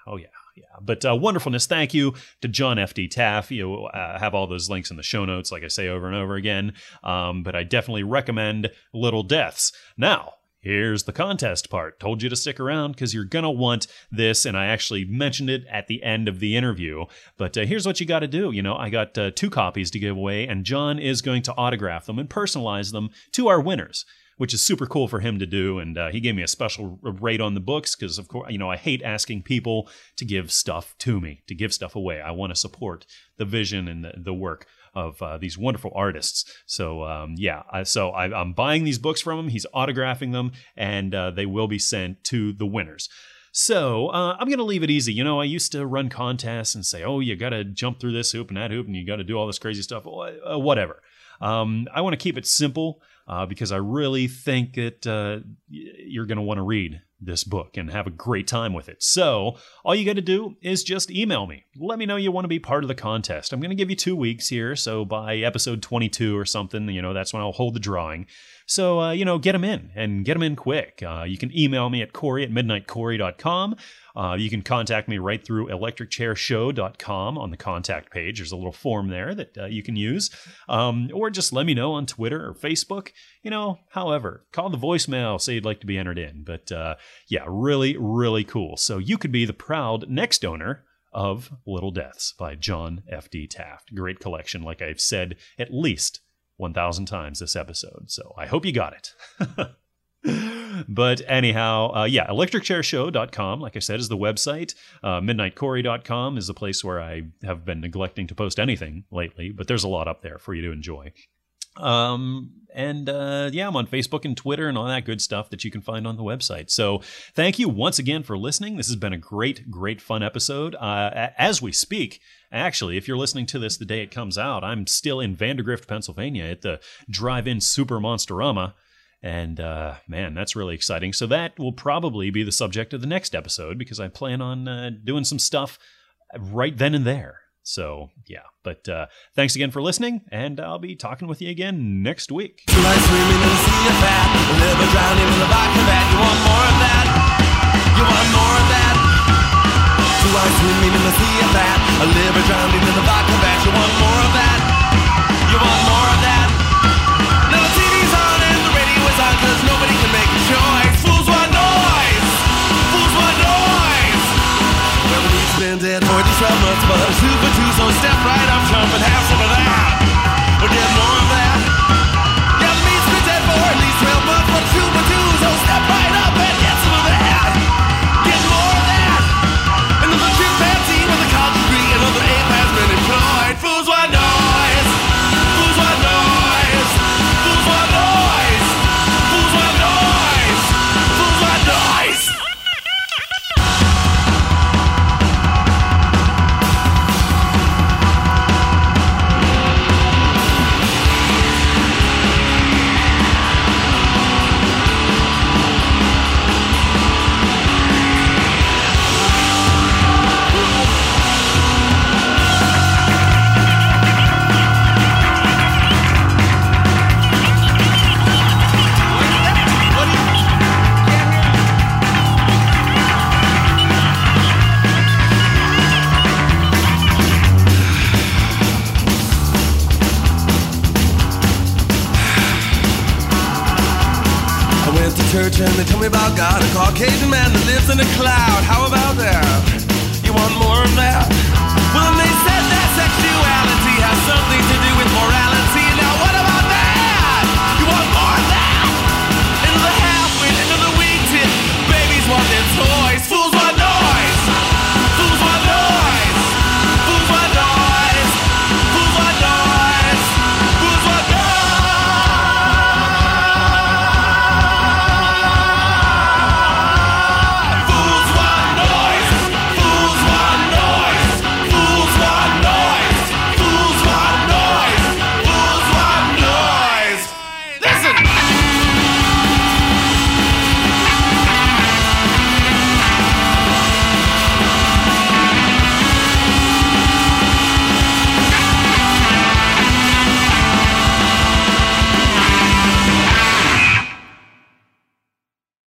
Oh, yeah. Yeah, but uh, wonderfulness. Thank you to John F. D. Taff. You uh, have all those links in the show notes, like I say over and over again. Um, but I definitely recommend Little Deaths. Now, Here's the contest part. Told you to stick around because you're going to want this, and I actually mentioned it at the end of the interview. But uh, here's what you got to do. You know, I got uh, two copies to give away, and John is going to autograph them and personalize them to our winners. Which is super cool for him to do, and uh, he gave me a special rate on the books because, of course, you know I hate asking people to give stuff to me, to give stuff away. I want to support the vision and the, the work of uh, these wonderful artists. So um, yeah, I, so I, I'm buying these books from him. He's autographing them, and uh, they will be sent to the winners. So uh, I'm gonna leave it easy. You know, I used to run contests and say, "Oh, you got to jump through this hoop and that hoop, and you got to do all this crazy stuff." Uh, whatever. Um, I want to keep it simple uh, because I really think that uh, you're going to want to read this book and have a great time with it. So, all you got to do is just email me. Let me know you want to be part of the contest. I'm going to give you two weeks here. So, by episode 22 or something, you know, that's when I'll hold the drawing. So, uh, you know, get them in and get them in quick. Uh, you can email me at Corey at midnightcorey.com. Uh, you can contact me right through electricchairshow.com on the contact page. There's a little form there that uh, you can use. Um, or just let me know on Twitter or Facebook. You know, however, call the voicemail, say you'd like to be entered in. But uh, yeah, really, really cool. So you could be the proud next owner of Little Deaths by John F.D. Taff. Great collection, like I've said at least 1,000 times this episode. So I hope you got it. (laughs) but anyhow, uh, yeah, electricchairshow.com, like I said, is the website. Uh, midnightcorey.com is the place where I have been neglecting to post anything lately, but there's a lot up there for you to enjoy. Um, and uh, yeah, I'm on Facebook and Twitter and all that good stuff that you can find on the website. So thank you once again for listening. This has been a great, great fun episode. Uh, as we speak, actually, if you're listening to this the day it comes out, I'm still in Vandergrift, Pennsylvania at the Drive-In Super Monsterama. And uh, man, that's really exciting. So that will probably be the subject of the next episode because I plan on uh, doing some stuff right then and there. So yeah, but uh, thanks again for listening, and I'll be talking with you again next week. In in. You You eyes swimming in the sea of that. a liver drowning in the vodka vat. You want more of that? You want more of that? Now the TV's on and the radio is on 'cause nobody can make a choice. Fools want noise. Fools want noise. Well, beat's been dead for these 12 months, but it's two for two, so step right up, jump and have some of that. We'll get church they tell me about God, a Caucasian man that lives in a cloud. How about that? You want more of that? Well, they said that sexuality has something to do